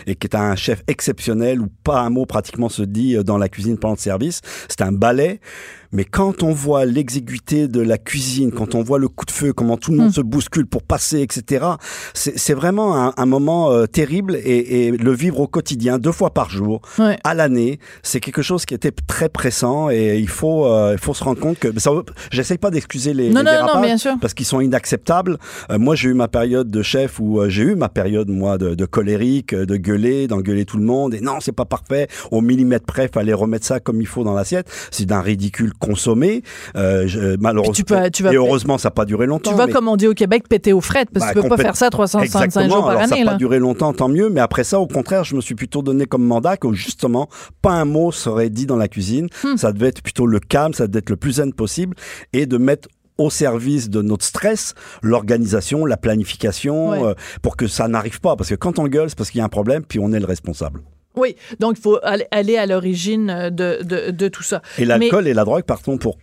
et qui est un chef exceptionnel où pas un mot pratiquement se dit dans la cuisine pendant le service. C'est un ballet mais quand on voit l'exiguïté de la cuisine, quand on voit le coup de feu, comment tout le monde hmm. se bouscule pour passer, etc., c'est vraiment un, un moment euh, terrible et, et, le vivre au quotidien, deux fois par jour, à l'année, c'est quelque chose qui était très pressant et il faut, euh, il faut se rendre compte que. J'essaye pas d'excuser les, non, les non, non, bien sûr. parce qu'ils sont inacceptables. Euh, moi, j'ai eu ma période de chef où j'ai eu ma période moi de, de colérique, de gueuler, d'engueuler tout le monde et non, c'est pas parfait. Au millimètre près, fallait remettre ça comme il faut dans l'assiette. C'est d'un ridicule consommer. Euh, malheureusement, tu et heureusement, ça n'a pas duré longtemps. Tu vas, comme on dit au Québec, péter aux frettes, parce que tu peux pas faire ça 365 jours par année. Ça n'a pas duré longtemps, tant mieux. Mais après ça, au contraire, je me suis plutôt donné comme mandat que justement, pas un mot serait dit dans la cuisine. Hmm. Ça devait être plutôt le calme, ça devait être le plus zen possible et de mettre au service de notre stress, l'organisation, la planification, euh, pour que ça n'arrive pas. Parce que quand on gueule, c'est parce qu'il y a un problème, puis on est le responsable. Oui, donc il faut aller à l'origine euh, de, de, de, tout ça. Et l'alcool et la drogue, partons pour,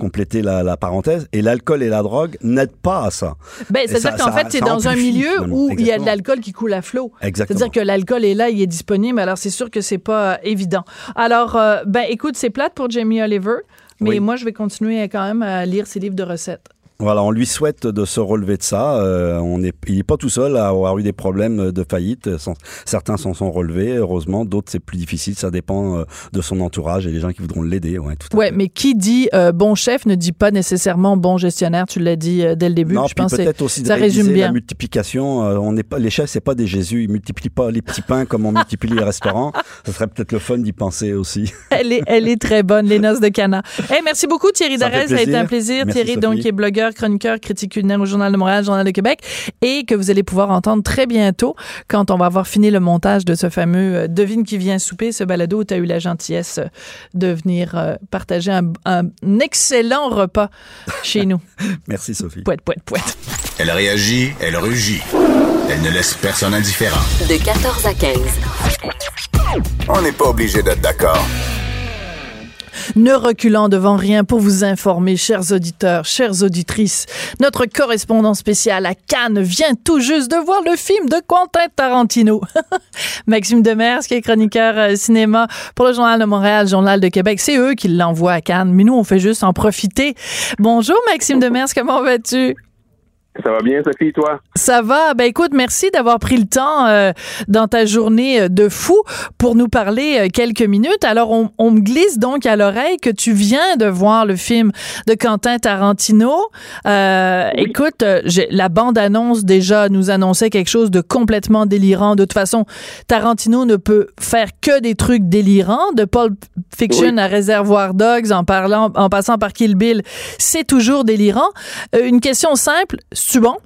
compléter la, la, parenthèse, et l'alcool et la drogue n'aident pas à ça. Ben, C'est-à-dire qu'en fait, c'est dans un milieu où il y a de l'alcool qui coule à flot. C'est-à-dire que l'alcool est là, il est disponible, alors c'est sûr que c'est pas euh, évident. Alors, euh, ben écoute, c'est plate pour Jamie Oliver, mais moi, je vais continuer quand même à lire ses livres de recettes. Voilà, on lui souhaite de se relever de ça. Euh, on est, il n'est pas tout seul à avoir eu des problèmes de faillite. Certains s'en sont relevés, heureusement. D'autres, c'est plus difficile. Ça dépend euh, de son entourage et des gens qui voudront l'aider. Ouais, tout ouais mais qui dit euh, bon chef ne dit pas nécessairement bon gestionnaire. Tu l'as dit dès le début. Non, je pense peut-être aussi ça résume bien. La multiplication. on n'est pas les chefs, c'est pas des Jésus. Ils multiplient pas les petits pains comme on multiplie les restaurants. *laughs* Ça serait peut-être le fun d'y penser aussi. Elle est, elle est très bonne, les noces de Cana. Hey, merci beaucoup Thierry Darès. Ça a été un plaisir. Thierry, donc, qui est blogueur chroniqueur, critique culinaire au Journal de Montréal, Journal de Québec, et que vous allez pouvoir entendre très bientôt quand on va avoir fini le montage de ce fameux euh, Devine qui vient souper, ce balado où tu as eu la gentillesse de venir euh, partager un, excellent repas chez nous. *laughs* Merci Sophie. Pouette, pouette, pouette. Elle réagit, elle rugit. Elle ne laisse personne indifférent. De 14 à 15. On n'est pas obligé d'être d'accord ne reculant devant rien pour vous informer, chers auditeurs, chères auditrices. Notre correspondant spécial à Cannes vient tout juste de voir le film de Quentin Tarantino. *laughs* Maxime Demers, qui est chroniqueur euh, cinéma pour le Journal de Montréal, Journal de Québec, c'est eux qui l'envoient à Cannes, mais nous, on fait juste en profiter. Bonjour, Maxime Demers, comment vas-tu? Ça va bien, Sophie, toi? Ça va. Ben écoute, merci d'avoir pris le temps euh, dans ta journée euh, de fou pour nous parler euh, quelques minutes. Alors, on, on, me glisse donc à l'oreille que tu viens de voir le film de Quentin Tarantino. Euh, Écoute, la bande-annonce déjà nous annonçait quelque chose de complètement délirant. De toute façon, Tarantino ne peut faire que des trucs délirants. De Pulp Fiction à Réservoir Dogs, en parlant, en passant par Kill Bill, c'est toujours délirant. une question simple c'est bon?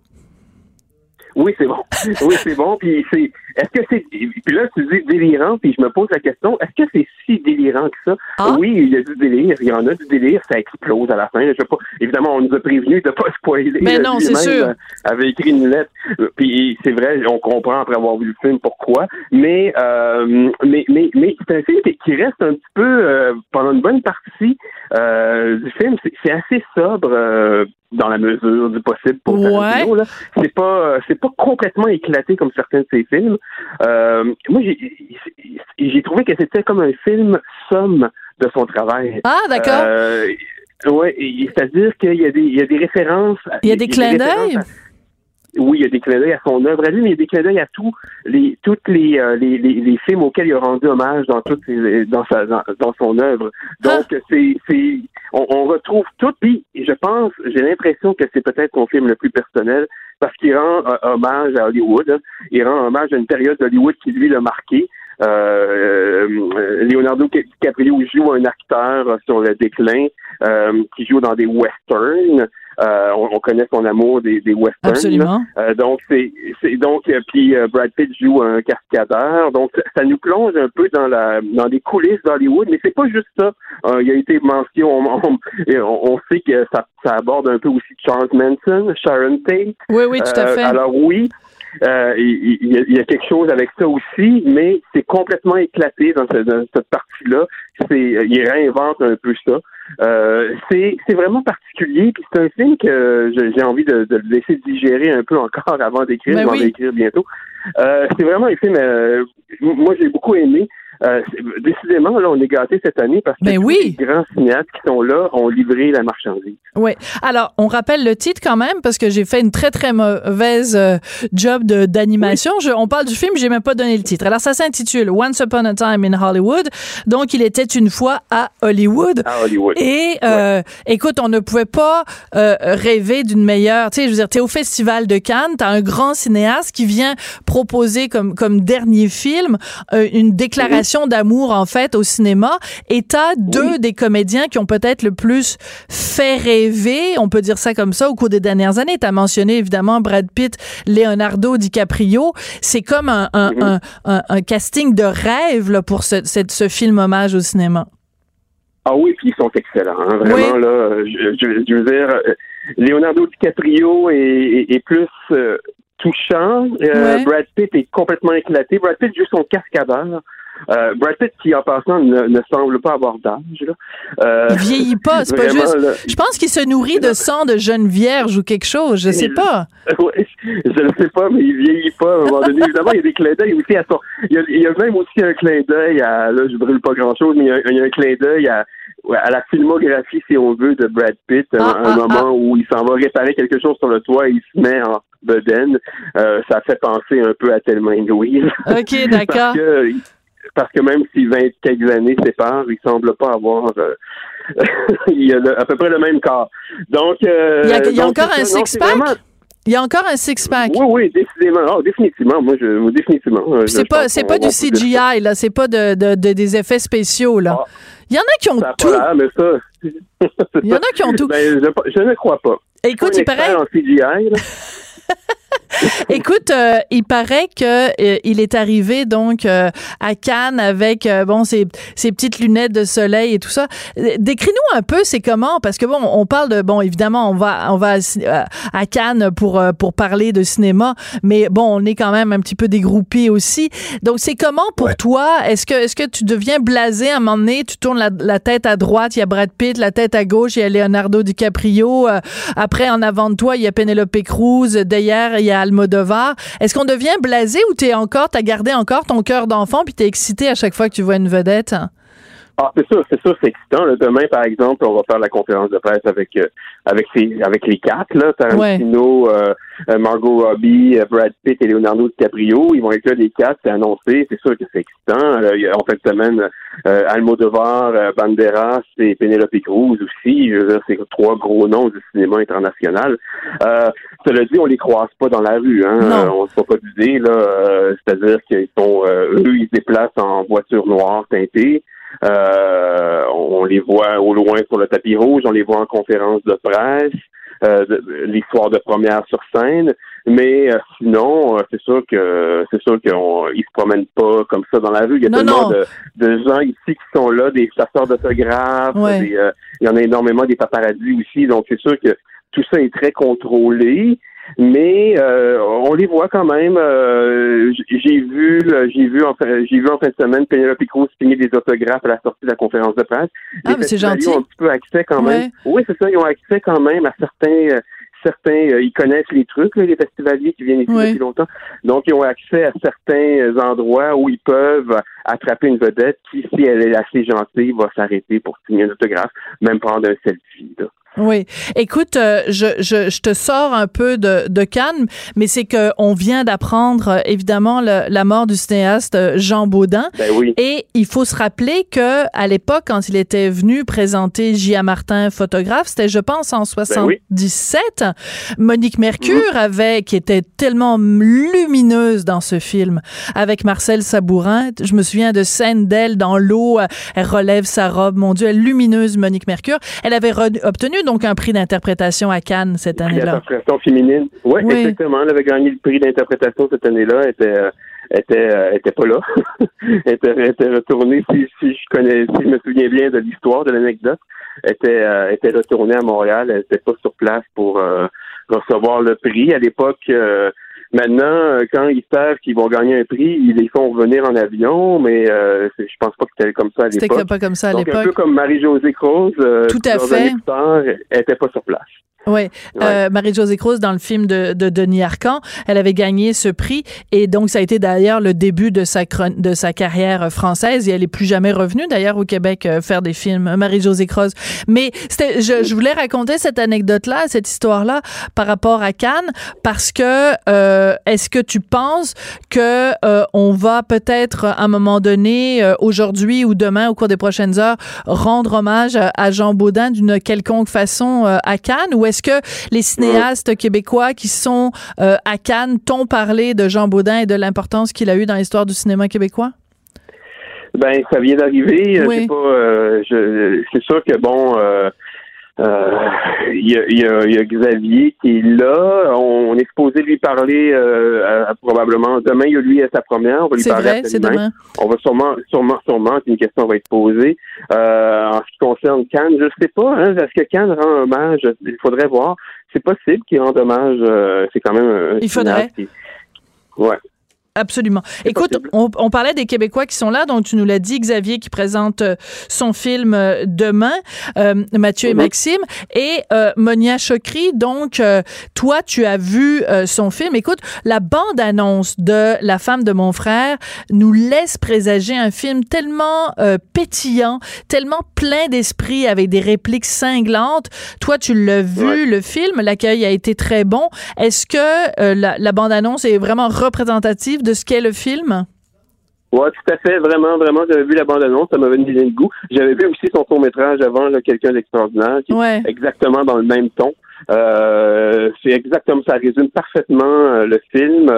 Oui, c'est bon. Oui, c'est bon. Puis c'est, est-ce que c'est, puis là tu dis délirant, puis je me pose la question, est-ce que c'est si délirant que ça? Ah. Oui, il y a du délire, il y en a du délire, ça explose à la fin. Je sais pas. Évidemment, on nous a prévenu de pas *laughs* spoiler. Mais là, non, c'est sûr. euh, avait écrit une lettre. Euh, Puis c'est vrai, on comprend après avoir vu le film pourquoi. Mais euh, mais mais mais c'est un film qui, reste un petit peu euh, pendant une bonne partie euh, du film. C'est assez sobre. Dans la mesure du possible pour Tarantino, là. C'est pas euh, c'est pas complètement éclaté comme certains de ses films. Euh, moi j'ai trouvé que c'était comme un film somme de son travail. Ah, d'accord. Euh, ouais, et- c'est-à-dire qu'il y a des il y a des références. Il y a des clins d'œil? Oui, il y a des clins d'œil à son œuvre à lui, mais il y a des clins d'œil à tous les toutes les, euh, les, les, les films auxquels il a rendu hommage dans toutes ses, dans sa dans, dans son œuvre. Donc c'est c'est on, on retrouve tout. Puis je pense, j'ai l'impression que c'est peut-être son film le plus personnel parce qu'il rend euh, hommage à Hollywood. hein. Il rend hommage à une période d'Hollywood qui lui l'a marqué. Euh, euh, Leonardo DiCaprio joue un acteur sur le déclin euh, qui joue dans des westerns. Euh, on, on connaît son amour des, des westerns. Absolument. Euh, donc c'est c'est donc euh, puis euh, Brad Pitt joue un cascadeur. Donc ça, nous plonge un peu dans la dans les coulisses d'Hollywood, mais c'est pas juste ça. Euh, il y a été mention, on, on, on- sait que ça, ça aborde un peu aussi Charles Manson, Sharon Tate. Oui, oui, tout à Euh, fait. alors oui, euh, il, il y a, il y a quelque chose avec ça aussi, mais c'est complètement éclaté dans, ce- dans cette partie-là. C'est, il réinvente un peu ça. Euh, c'est, c'est vraiment particulier, puis c'est un film que j'ai envie de, de le laisser digérer un peu encore avant d'écrire. Ben je vais oui. en écrire bientôt. Euh, c'est vraiment un film. euh, moi, j'ai beaucoup aimé. Euh, décidément, là, on est gâtés cette année parce que Ben tous oui. les grands cinéastes qui sont là ont livré la marchandise. Oui. Alors, on rappelle le titre quand même parce que j'ai fait une très très mauvaise euh, job de d'animation. Je- On parle du film, j'ai même pas donné le titre. Alors, ça s'intitule Once Upon a Time in Hollywood. Donc, il était une fois à Hollywood. À Hollywood. Et euh, écoute, on ne pouvait pas euh, rêver d'une meilleure. Tu sais, je veux dire, t'es au Festival de Cannes, t'as un grand cinéaste qui vient proposer comme comme dernier film euh, une déclaration d'amour en fait au cinéma. Et t'as deux des comédiens qui ont peut-être le plus fait rêver, on peut dire ça comme ça, au cours des dernières années. T'as mentionné évidemment Brad Pitt, Leonardo DiCaprio. C'est comme un, un, un, un- un casting de rêve là, pour ce, ce film hommage au cinéma. Ah oui, puis ils sont excellents. hein. Vraiment, Oui. là, je, je- je veux dire, euh, Leonardo DiCaprio est, est- est plus euh, touchant. Euh, Ouais. Brad Pitt est complètement éclaté. Brad Pitt joue son cascadeur. Euh, Brad Pitt, qui en passant ne, ne semble pas avoir d'âge. là. Euh, Il vieillit pas, c'est pas juste. là, Je pense qu'il se nourrit de sang de jeune vierge ou quelque chose, je sais pas. *laughs* Ouais, je ne sais pas, mais il vieillit pas à un moment donné. Évidemment, il y a des clins d'œil aussi à son. Il y a, il y a même aussi un clin d'œil à. Là, je brûle pas grand chose, mais il y a, il y a un clin d'œil à, à la filmographie, si on veut, de Brad Pitt. Ah, un ah, moment où il s'en va réparer quelque chose sur le toit et il se met en bedaine. Euh, ça fait penser un peu à Thelma et Louise. OK, *laughs* d'accord. Parce, que, même si 20 quelques années séparent, il semble pas avoir. euh, *laughs* il a le- à peu près le même corps. Donc. euh, Il y a, il y a encore un six-pack? Il y a encore un six-pack? oui, oui, décidément. Ah, définitivement. Moi, je, définitivement. C'est je pas, c'est pas du. CGI, là. C'est pas de, de, de- des effets spéciaux, là. Ah. Il y en a qui ont Ça a tout. pas mais ça. Il y en a qui ont *laughs* tout. Ben, je, je ne crois pas. Écoute, Pas un il paraît, en CGI, là. *laughs* *laughs* écoute, euh, il paraît que euh, il est arrivé donc euh, à Cannes avec euh, bon ses, ses petites lunettes de soleil et tout ça. Euh, Décris-nous un peu c'est comment parce que bon on parle de bon évidemment on va on va à, à Cannes pour euh, pour parler de cinéma mais bon on est quand même un petit peu dégroupé aussi. Donc c'est comment pour Ouais. toi? Est-ce que est-ce que tu deviens blasé à un moment donné? Tu tournes la, la tête à droite, il y a Brad Pitt, la tête à gauche, il y a Leonardo DiCaprio. euh, après en avant de toi il y a Penelope Cruz. Derrière il Almodovar. Est-ce qu'on devient blasé ou t'es encore t'as gardé encore ton cœur d'enfant puis t'es excité à chaque fois que tu vois une vedette? Ah, c'est sûr, c'est sûr, c'est excitant. là. Demain, par exemple, on va faire la conférence de presse avec euh, avec ces, avec les quatre, là, Tarantino, euh, euh, Margot Robbie, euh, Brad Pitt et Leonardo DiCaprio. Ils vont être là les quatre, c'est annoncé. C'est sûr que c'est excitant. A- en fin de semaine, euh, Almodovar, Banderas et Penelope Cruz aussi. C'est trois gros noms du cinéma international. Euh, cela dit, on les croise pas dans la rue. Hein. On ne se fait pas d'idée. là. Euh, C'est-à-dire qu'ils sont, euh, eux, ils se déplacent en voiture noire teintée. Euh, on les voit au loin sur le tapis rouge, on les voit en conférence de presse. l'histoire de première sur scène. Mais sinon, c'est sûr que c'est sûr qu'ils se promènent pas comme ça dans la rue. Il y a tellement De, de, gens ici qui sont là, des chasseurs d'autographes, il y en a énormément des paparazzis aussi. Donc c'est sûr que tout ça est très contrôlé. Mais euh, on les voit quand même. Euh, j'ai vu, euh, j'ai vu en j'ai vu en fin de semaine Penelope Cruz signer des autographes à la sortie de la conférence de presse. Ah, mais c'est gentil. Ils ont un petit peu accès quand même. Oui, c'est ça. Ils ont accès quand même à certains. certains, ils connaissent les trucs, les festivaliers qui viennent ici depuis longtemps. Donc, ils ont accès à certains endroits où ils peuvent attraper une vedette qui, si elle est assez gentille, va s'arrêter pour signer un autographe, même prendre un selfie. Là. Oui. Écoute, euh, je, je, je, te sors un peu de, de Cannes, mais c'est que on vient d'apprendre euh, évidemment la mort du cinéaste euh, Jean Baudin. Ben oui. Et il faut se rappeler que à l'époque, quand il était venu présenter J.A. Martin, photographe, c'était, je pense, en 77. Ben Monique Mercure mhm. avait, qui était tellement lumineuse dans ce film, avec Marcel Sabourin. Je me souviens de scènes d'elle dans l'eau. Elle relève sa robe. Mon Dieu, elle lumineuse, Monique Mercure. Elle avait obtenu donc un prix d'interprétation à Cannes cette année-là? D'interprétation féminine. Ouais, oui, exactement. Elle avait gagné le prix d'interprétation cette année-là. Elle était, euh, était, euh, était pas là. *laughs* elle, était, était retournée, si, si, je connais, si je me souviens bien de l'histoire, de l'anecdote, était, euh, était retournée à Montréal. Elle n'était pas sur place pour recevoir le prix. À l'époque, Maintenant, quand ils savent qu'ils vont gagner un prix, ils les font revenir en avion, mais euh, je pense pas que c'était comme ça à l'époque. C'était pas comme ça à l'époque. Un peu comme Marie-Josée Croze, Tout à fait. elle était pas sur place. Oui, euh, Marie-Josée Cruz dans le film de, de, Denis Arcan, elle avait gagné ce prix et donc ça a été d'ailleurs le début de sa de sa carrière française et elle est plus jamais revenue d'ailleurs au Québec euh, faire des films. Marie-Josée Cruz. Mais je, je, voulais raconter cette anecdote-là, cette histoire-là par rapport à Cannes parce que euh, est-ce que tu penses que euh, on va peut-être à un moment donné euh, aujourd'hui ou demain au cours des prochaines heures rendre hommage à Jean Baudin d'une quelconque façon à Cannes ou est est-ce que les cinéastes québécois qui sont euh, à Cannes t'ont parlé de Jean Baudin et de l'importance qu'il a eu dans l'histoire du cinéma québécois? Ben, ça vient d'arriver. Oui. Euh, c'est sûr que bon, euh, euh, il y, a, y, a, y, a, Xavier qui est là. On, est supposé lui parler euh, probablement demain. Il y a lui à sa première. On va lui parler vrai, demain. On va sûrement, sûrement, sûrement une question va être posée. Euh, en ce qui concerne Cannes, je sais pas. Hein, est-ce que Cannes rend hommage? Il faudrait voir. C'est possible qu'il rende hommage. Euh, c'est quand même. Un il faudrait. Ouais. Absolument. Écoute, on, parlait des Québécois qui sont là, donc tu nous l'as dit, Xavier qui présente euh, son film euh, demain, euh, Mathieu et mhm. Maxime, et Monia Chokri. Donc, toi, tu as vu son film. Écoute, la bande-annonce de La femme de mon frère nous laisse présager un film tellement pétillant, tellement plein d'esprit, avec des répliques cinglantes. Toi, tu l'as vu, le film, l'accueil a été très bon. Est-ce que la, la bande-annonce est vraiment représentative de ce qu'est le film? Oui, tout à fait. Vraiment, vraiment. J'avais vu la bande-annonce, ça m'avait mis de goût. J'avais vu aussi son court-métrage avant, Quelqu'un d'extraordinaire, qui est exactement dans le même ton. Euh, c'est exactement, ça résume parfaitement euh, le film.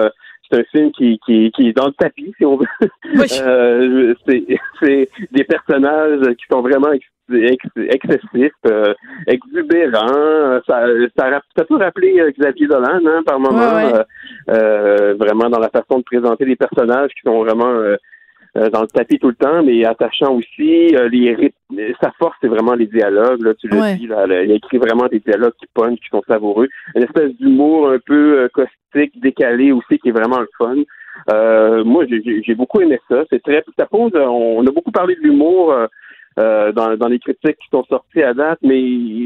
Euh, c'est un film qui, qui, qui est dans le tapis, si on veut. *laughs* euh, c'est des personnages qui sont vraiment excessif, euh, exubérant. Ça, ça, ça, peut rappeler euh, Xavier Dolan hein, par moment, euh, euh, vraiment dans la façon de présenter les personnages qui sont vraiment dans le tapis tout le temps, mais attachant aussi. les sa force, c'est vraiment les dialogues. Là, tu le dis, là, il écrit vraiment des dialogues qui punch, qui sont savoureux. Une espèce d'humour un peu caustique, décalé aussi, qui est vraiment le fun. moi, j'ai beaucoup aimé ça. C'est très, ça pose. On, a beaucoup parlé de l'humour euh, dans, dans, les critiques qui sont sorties à date, mais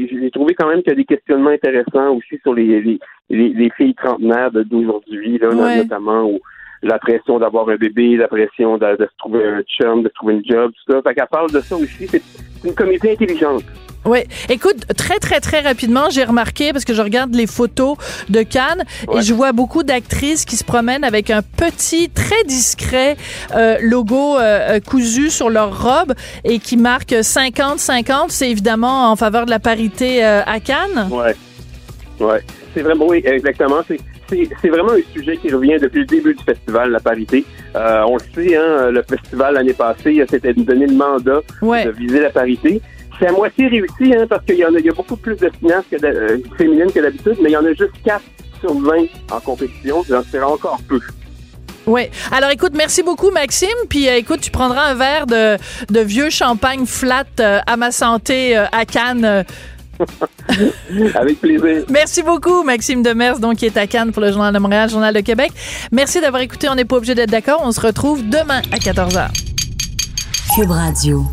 j'ai trouvé quand même qu'il y a des questionnements intéressants aussi sur les, les, les, filles trentenaires d'aujourd'hui, là, notamment où la pression d'avoir un bébé, la pression de, de, se trouver un chum, de trouver une job, tout ça. Fait qu'elle parle de ça aussi. C'est une comédie intelligente. Oui. Écoute, très, très, très rapidement, j'ai remarqué, parce que je regarde les photos de Cannes, et je vois beaucoup d'actrices qui se promènent avec un petit, très discret euh, logo euh, euh cousu sur leur robe et qui marque 50-50. C'est évidemment en faveur de la parité euh, à Cannes. Oui. Oui. C'est vraiment, oui, exactement. C'est c'est vraiment un sujet qui revient depuis le début du festival, la parité. Euh, on le sait, hein, le festival l'année passée, c'était de donner le mandat de viser la parité c'est à moitié réussi, hein, parce qu'il y en a, il y a beaucoup plus de finances que de, euh, féminines que d'habitude, mais il y en a juste 4 sur 20 en compétition, c'est encore peu. Oui. Alors écoute, merci beaucoup Maxime. Puis euh, écoute, tu prendras un verre de, de vieux champagne flat euh, à ma santé euh, à Cannes. *laughs* Avec plaisir. Merci beaucoup Maxime Demers, donc qui est à Cannes pour le Journal de Montréal, Journal de Québec. Merci d'avoir écouté. On n'est pas obligé d'être d'accord. On se retrouve demain à 14h. Cube Radio.